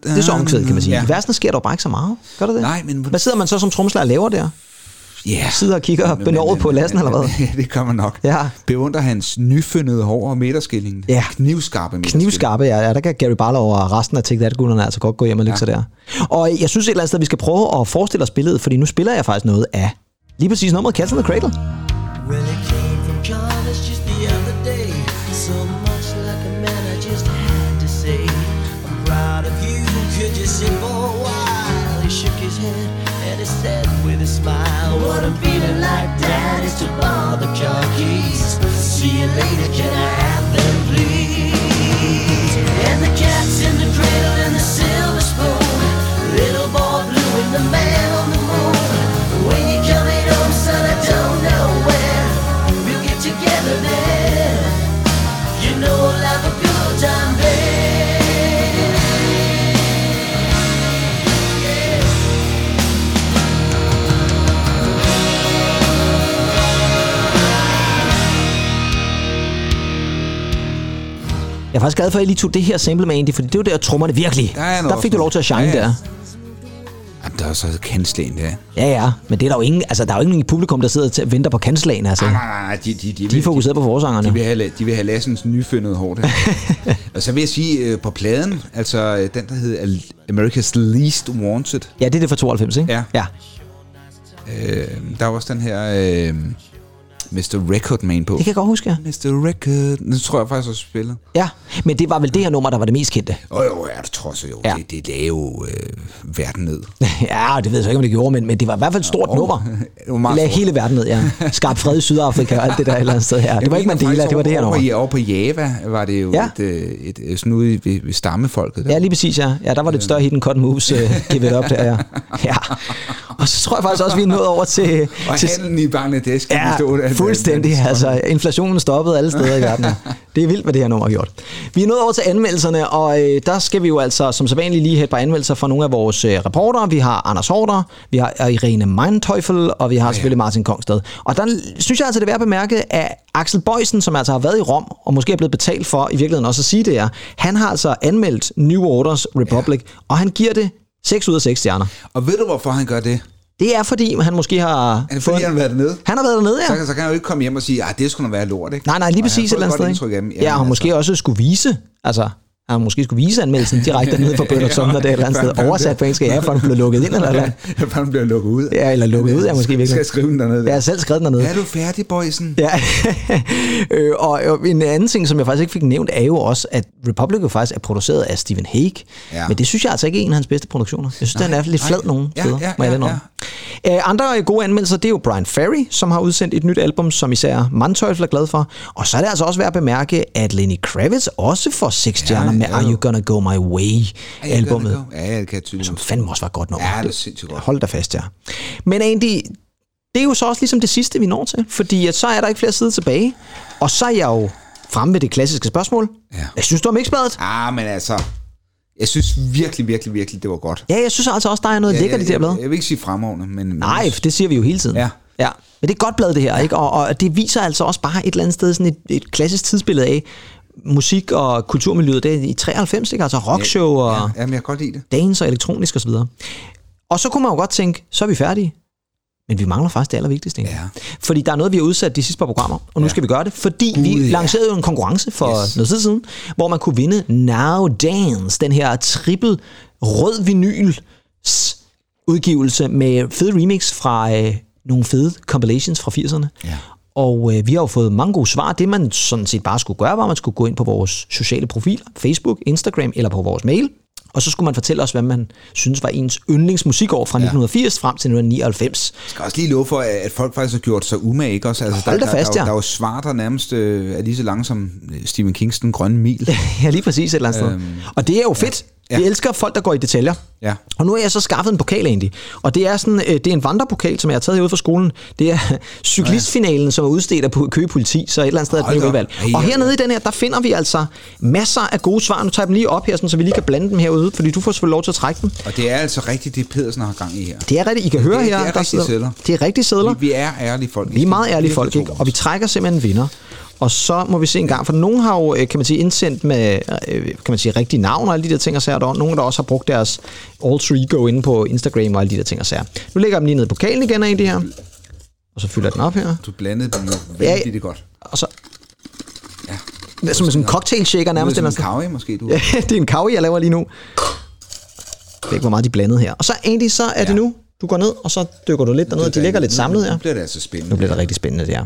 Det er så omkvædet, kan man sige. Ja. I versene sker der jo bare ikke så meget. Gør der det? Nej, men- Hvad sidder man så som trommeslager og laver der? Ja. Sidder og kigger Men- benovet men- på Lassen, eller hvad? Ja, det gør man nok. Ja. Beundrer hans nyfundede hår og midterskillingen. Ja. Knivskarpe midterskilling. Knivskarpe, ja, ja. Der kan Gary Barlow og resten af Take That altså godt gå hjem og lægge Ja. sig der. Og jeg synes et eller andet sted, at vi skal prøve at forestille os billedet, fordi nu spiller jeg faktisk noget af lige præcis nummeret Cats in the Cradle. Well, it came from just the other day. So much like a man, I just had to say, I'm proud of you. Could you What I'm feeling like, Dad, is to car keys. See you later, can I er faktisk glad for, at I lige tog det her sample med egentlig, fordi det er jo der, trommerne virkelig. Der er der fik du lov til at shine Ja, ja. der. Jamen, der er så kansleren der. Ja, ja, men det er der jo ingen, altså der er jo ingen i publikum, der sidder og venter på kanslagen, altså. Nej, nej, nej, de, de, de, De er fokuseret på forsangerne. De vil have, de vil have Lassens nyfundede hår der. og så vil jeg sige, øh, på pladen, altså øh, den, der hedder America's Least Wanted, Ja, det er det fra 92, ikke? Ja. ja. øh, der er også den her øh, Mr. Record Man på. Det kan jeg godt huske, ja. Mr. Record, den tror jeg faktisk også spillet. Ja, men det var vel det her nummer, der var det mest kendte. Åh jo, ja, det tror jeg jo. Ja. Det, det lagde jo øh, verden ned. ja, det ved jeg så ikke, om det gjorde, men, men det var i hvert fald et stort Jo, nummer. det var meget lagde stort. hele verden ned, ja. Skab fred i Sydafrika og alt det der et eller andet sted her. Det var ikke Mandela, det var det her nummer. over, over på Java var det jo Ja. et, øh, et, et, sådan ude ved, ved stammefolket. Der. Ja, lige præcis, ja. Ja, der var det et større hit end Cotton Moves uh, Give It Up der, ja. ja. Og så tror jeg faktisk også, vi er nået over til... Og til handlen i Bangladesh kan Ja, af- fuldstændig. Altså, inflationen stoppede alle steder i verden. Det er vildt, hvad det her nummer har gjort. Vi er nået over til anmeldelserne, og øh, der skal vi jo altså som sædvanligt lige have et par anmeldelser fra nogle af vores øh, reportere. Vi har Anders Hårder, vi har Irene Meinteufel, og vi har selvfølgelig Martin Kongsted. Og der synes jeg altså, det er værd at bemærke, at Axel Bøjsen, som altså har været i Rom, og måske er blevet betalt for i virkeligheden også at sige det er, han har altså anmeldt New Orders Republic, ja. og han giver det 6 ud af 6 stjerner. Og ved du, hvorfor han gør det? Det er fordi, han måske har... Er det fordi, han har været dernede? Han har været dernede, ja. Så, kan- så kan han jo ikke komme hjem og sige, at det skulle være lort, ikke? Nej, nej, lige Og præcis et eller andet sted. indtryk af dem. Ja, og Jamen, måske også skulle vise, altså han måske skulle vise anmeldelsen direkte nede for Bøn og Sumner, det er et eller andet sted. Oversat på engelsk, ja, for han blev lukket ind eller hvad. Ja, for han bliver lukket ud. Ja, eller lukket ud, ja, måske virkelig. Skal jeg skrive den dernede? Jeg har selv skrevet den dernede. Er du færdig, boysen? Ja, øh, og, og en anden ting, som jeg faktisk ikke fik nævnt, er jo også, at Republic jo faktisk er produceret af Stephen Hague. Ja. Men det synes jeg altså ikke er en af hans bedste produktioner. Jeg synes, Nej, den er lidt nej. flad nogle Ja, steder, ja, jeg ja, indrømme. Øh, andre gode anmeldelser, det er jo Brian Ferry, som har udsendt et nyt album, som især Manteuffel er glad for. Og så er det altså også værd at bemærke, at Lenny Kravitz også får seks stjerner med ja, Are. You Gonna Go My Way albumet. godt, Ja, ja, det kan jeg tydeligt. Som fandme også var godt nummer. Ja, det er sindssygt godt. Hold da fast, ja. Men egentlig, det er jo så også ligesom det sidste, vi når til. Fordi at så er der ikke flere sider tilbage. Og så er jeg jo fremme ved det klassiske spørgsmål. Ja. Jeg synes du om Mixbladet? Ah, men altså... Jeg synes virkelig, virkelig, virkelig, det var godt. Ja, jeg synes altså også, der er noget jeg, lækkert i det her blad. jeg, jeg vil ikke sige fremragende, men... men Nej, for det siger vi jo hele tiden. Ja. ja. Men det er et godt blad, det her, ikke? Og, og det viser altså også bare et eller andet sted sådan et, et klassisk tidsbillede af musik- og kulturmiljøet. Det er i 93, ikke? Altså rockshow og Ja, ja, jeg kan godt lide det. dance og elektronisk osv. Og, og så kunne man jo godt tænke, så er vi færdige. Men vi mangler faktisk det allervigtigste. Ja. Fordi der er noget, vi har udsat de sidste par programmer, og nu Ja. skal vi gøre det, fordi Gud, vi ja. lancerede jo en konkurrence for Yes. noget tid siden, hvor man kunne vinde Now Dance, den her triple rød vinyl udgivelse med fed remix fra øh, nogle fede compilations fra 80'erne. Ja. Og øh, vi har jo fået mange gode svar. Det man sådan set bare skulle gøre, var, at man skulle gå ind på vores sociale profiler, Facebook, Instagram eller på vores mail. Og så skulle man fortælle os, hvad man synes var ens yndlingsmusikår fra 1980 frem til 1999. Jeg skal også lige love for, at folk faktisk har gjort sig umage, ikke også? Altså, Hold der, fast, der, ja. der er jo svar, der nærmest øh, er lige så lang som øh, Stephen Kings Den Grønne Mil. Ja, lige præcis et eller andet Øhm, sted. Og det er jo fedt. Ja. Vi elsker folk, der går i detaljer. Ja. Og nu har jeg så skaffet en pokal egentlig. Og det er sådan, øh, det er en vandrepokal, som jeg har taget herude fra skolen. Det er cyklistfinalen, som er udstedt af Køge Politi, så et eller andet sted er det udvalg. Og ja, hernede ja. i den her, der finder vi altså masser af gode svar. Nu tager jeg dem lige op her, sådan, så vi lige kan blande dem herude, fordi du får selvfølgelig lov til at trække dem. Og det er altså rigtigt, det Pedersen har gang i her. Det er rigtigt, I kan høre det her. er der rigtige sedler. Det er rigtige sædler. Vi, vi er ærlige folk. Vi er meget ærlige folk, ikke? og vi trækker simpelthen en vinder. Og så må vi se en gang, for nogen har jo, øh, kan man sige, indsendt med, øh, kan man sige, rigtige navn og alle de der ting og sager. Der er nogen, der også har brugt deres alter ego inde på Instagram og alle de der ting og sager. Nu lægger jeg dem lige ned på pokalen igen af det her. Og så fylder jeg den op her. Du blandede dem Ja, vældig godt. Og så... Ja. Det er som sådan en cocktail shaker nærmest. Det er som en kavi, måske. Du. Ja, det er en kavi, jeg laver lige nu. Jeg ved ikke, hvor meget de er blandet her. Og så egentlig, så er det Ja. nu. Du går ned, og så dykker du lidt derned, og de ligger lidt samlet her. Nu bliver det altså spændende. Nu bliver det rigtig spændende, det her.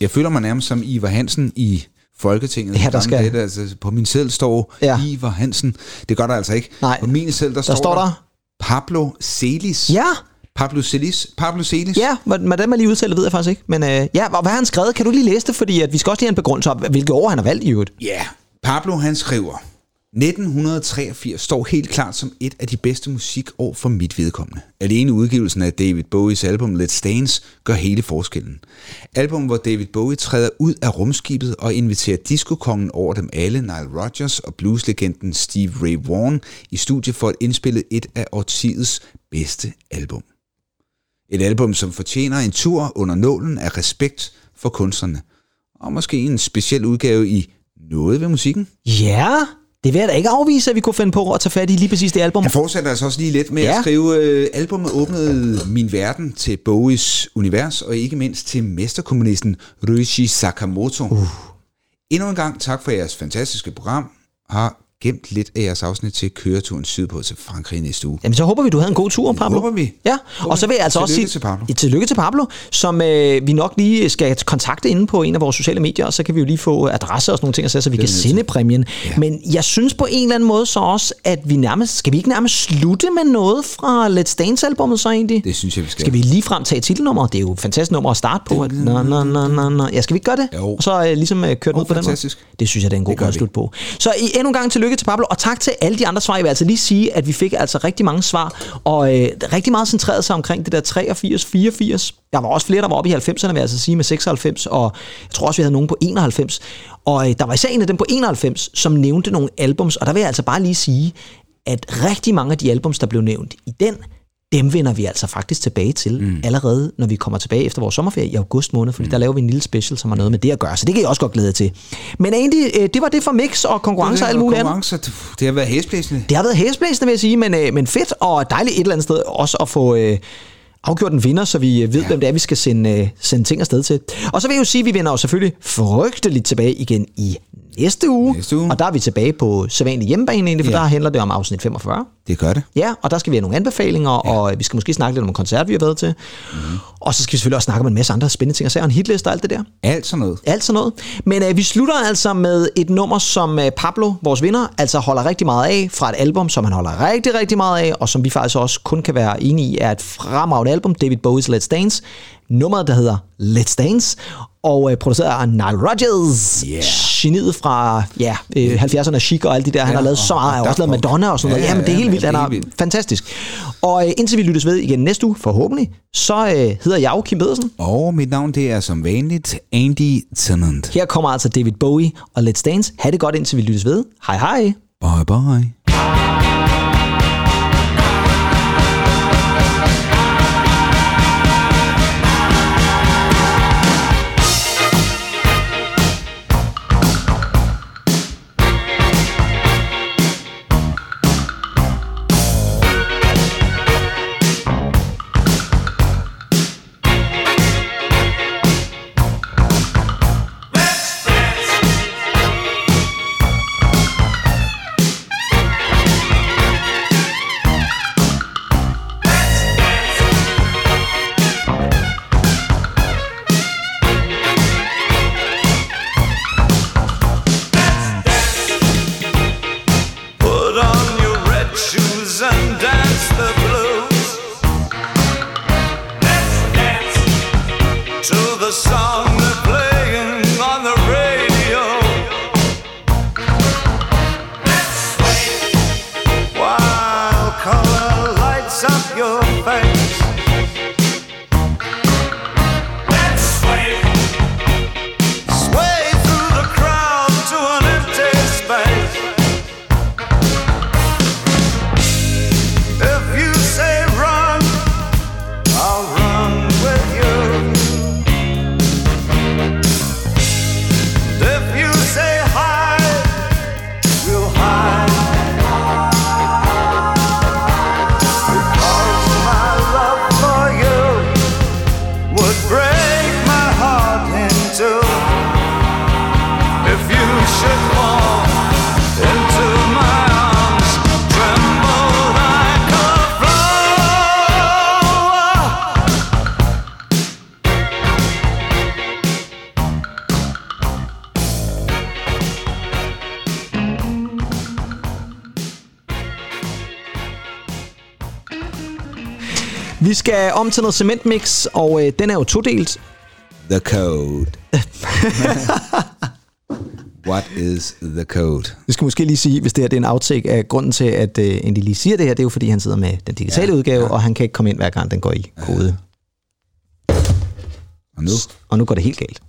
Jeg føler mig nærmest som Ivar Hansen i Folketinget. Ja, der skal- Det, altså, på min seddel står Ja. Ivar Hansen. Det gør der altså ikke. Nej. På min seddel, der, Der står der... Pablo Celis. Ja, Pablo Celis. Pablo Celis. Ja, hvordan hvordan man lige udtaler, ved jeg faktisk ikke. Men øh, ja, og hvad har han skrevet? Kan du lige læse det? Fordi at vi skal også lige have en begrundelse op, hvilke år han har valgt i øvrigt. Ja, Pablo han skriver, 1983 står helt klart som et af de bedste musikår for mit vedkommende. Alene udgivelsen af David Bowies album Let's Dance gør hele forskellen. Album, hvor David Bowie træder ud af rumskibet og inviterer diskokongen over dem alle, Nile Rodgers og blueslegenden Steve Ray Vaughan, i studiet for at indspille et af årtiets bedste album. Et album, som fortjener en tur under nålen af respekt for kunstnerne. Og måske en speciel udgave i noget ved musikken. Ja, det vil jeg da ikke afvise, at vi kunne finde på at tage fat i lige præcis det album. Han fortsætter altså også lige lidt med ja. Ja. at skrive, øh, albumet åbnede min verden til Bowies univers, og ikke mindst til mesterkommunisten Ryuichi Sakamoto. Uh. Endnu en gang tak for jeres fantastiske program. Har gemt lidt af jeres afsnit til køreturen sydpå til Frankrig næste uge. Jamen, så håber vi, du havde en god tur, Pablo. håber vi. Ja, og så vil jeg altså også sige... Til Pablo. Ja, Tillykke til Pablo, som øh, vi nok lige skal kontakte inde på en af vores sociale medier, og så kan vi jo lige få adresse og sådan nogle ting, og så, så vi kan vi nødt sende præmien. Ja. Men jeg synes på en eller anden måde så også, at vi nærmest... Skal vi ikke nærmest slutte med noget fra Let's Dance-albummet så egentlig? Det synes jeg, vi skal. Skal vi lige frem tage titelnummeret? Det er jo et fantastisk nummer at starte på. At, nå, nå, nå, nå, nå. Ja, skal vi ikke gøre det? Jo. Og så øh, ligesom øh, den Åh, ud på den måde? fantastisk. Det synes jeg, det er en god Det måde at slutte på. Så i, endnu en gang tillykke tillykke til Pablo, og tak til alle de andre svar. Jeg vil altså lige sige, at vi fik altså rigtig mange svar, og øh, rigtig meget centreret sig omkring det der 83, 84. Der var også flere, der var oppe i 90'erne, vil jeg altså sige, med 96, og jeg tror også, vi havde nogen på 91. Og øh, der var især en af dem på 91, som nævnte nogle albums, og der vil jeg altså bare lige sige, at rigtig mange af de albums, der blev nævnt i den, dem vender vi altså faktisk tilbage til mm. allerede, når vi kommer tilbage efter vores sommerferie i august måned, fordi mm. der laver vi en lille special, som har noget med det at gøre, så det kan jeg også godt glæde til. Men egentlig, øh, det var det for mix og konkurrencer og alt muligt andet. Konkurrencer, det- det har været hæsblæsende. Det har været hæsblæsende, vil jeg sige, men, øh, men fedt og dejligt et eller andet sted også at få øh, afgjort en vinder, så vi ved, ja. hvem det er, vi skal sende, sende ting afsted til. Og så vil jeg jo sige, at vi vender jo selvfølgelig frygteligt tilbage igen i næste uge. Næste uge. Og der er vi tilbage på sædvanlig hjemmebane egentlig, for Ja. der handler det om afsnit 45. Det gør det. Ja, og der skal vi have nogle anbefalinger, ja. og vi skal måske snakke lidt om en koncert, vi har været til. Mm. Og så skal vi selvfølgelig også snakke om en masse andre spændende ting, og sager, en hitliste og alt det der. Alt sådan noget. Alt sådan noget. Men øh, vi slutter altså med et nummer, som øh, Pablo, vores vinder, altså holder rigtig meget af, fra et album, som han holder rigtig, rigtig meget af, og som vi faktisk også kun kan være enige i, er et fremragende album, David Bowie's Let's Dance. Nummeret, der hedder Let's Dance, og øh, produceret af Nile Rodgers. Yeah. Geniet fra ja, øh, 70'erne Chic og alt det der. Han Ja, har lavet så meget. Han har også lavet. Madonna og sådan noget. Ja, Ja, men det er helt vildt. Han er vildt. fantastisk. Og øh, indtil vi lyttes ved igen næste uge, forhåbentlig, så øh, hedder jeg jo Kim Pedersen. Og mit navn, det er som vanligt Andy Tennant. Her kommer altså David Bowie og Let's Dance. Ha' det godt indtil vi lyttes ved. Hej hej. Bye bye. Skal om til noget cementmix, og øh, den er jo todelt. The code. What is the code? Vi skal måske lige sige, hvis det her det er en outtake af grunden til, at øh, Andy lige siger det her, det er jo fordi, han sidder med den digitale ja, udgave, ja. og han kan ikke komme ind, hver gang den går i kode. Og nu? Og nu går det helt galt.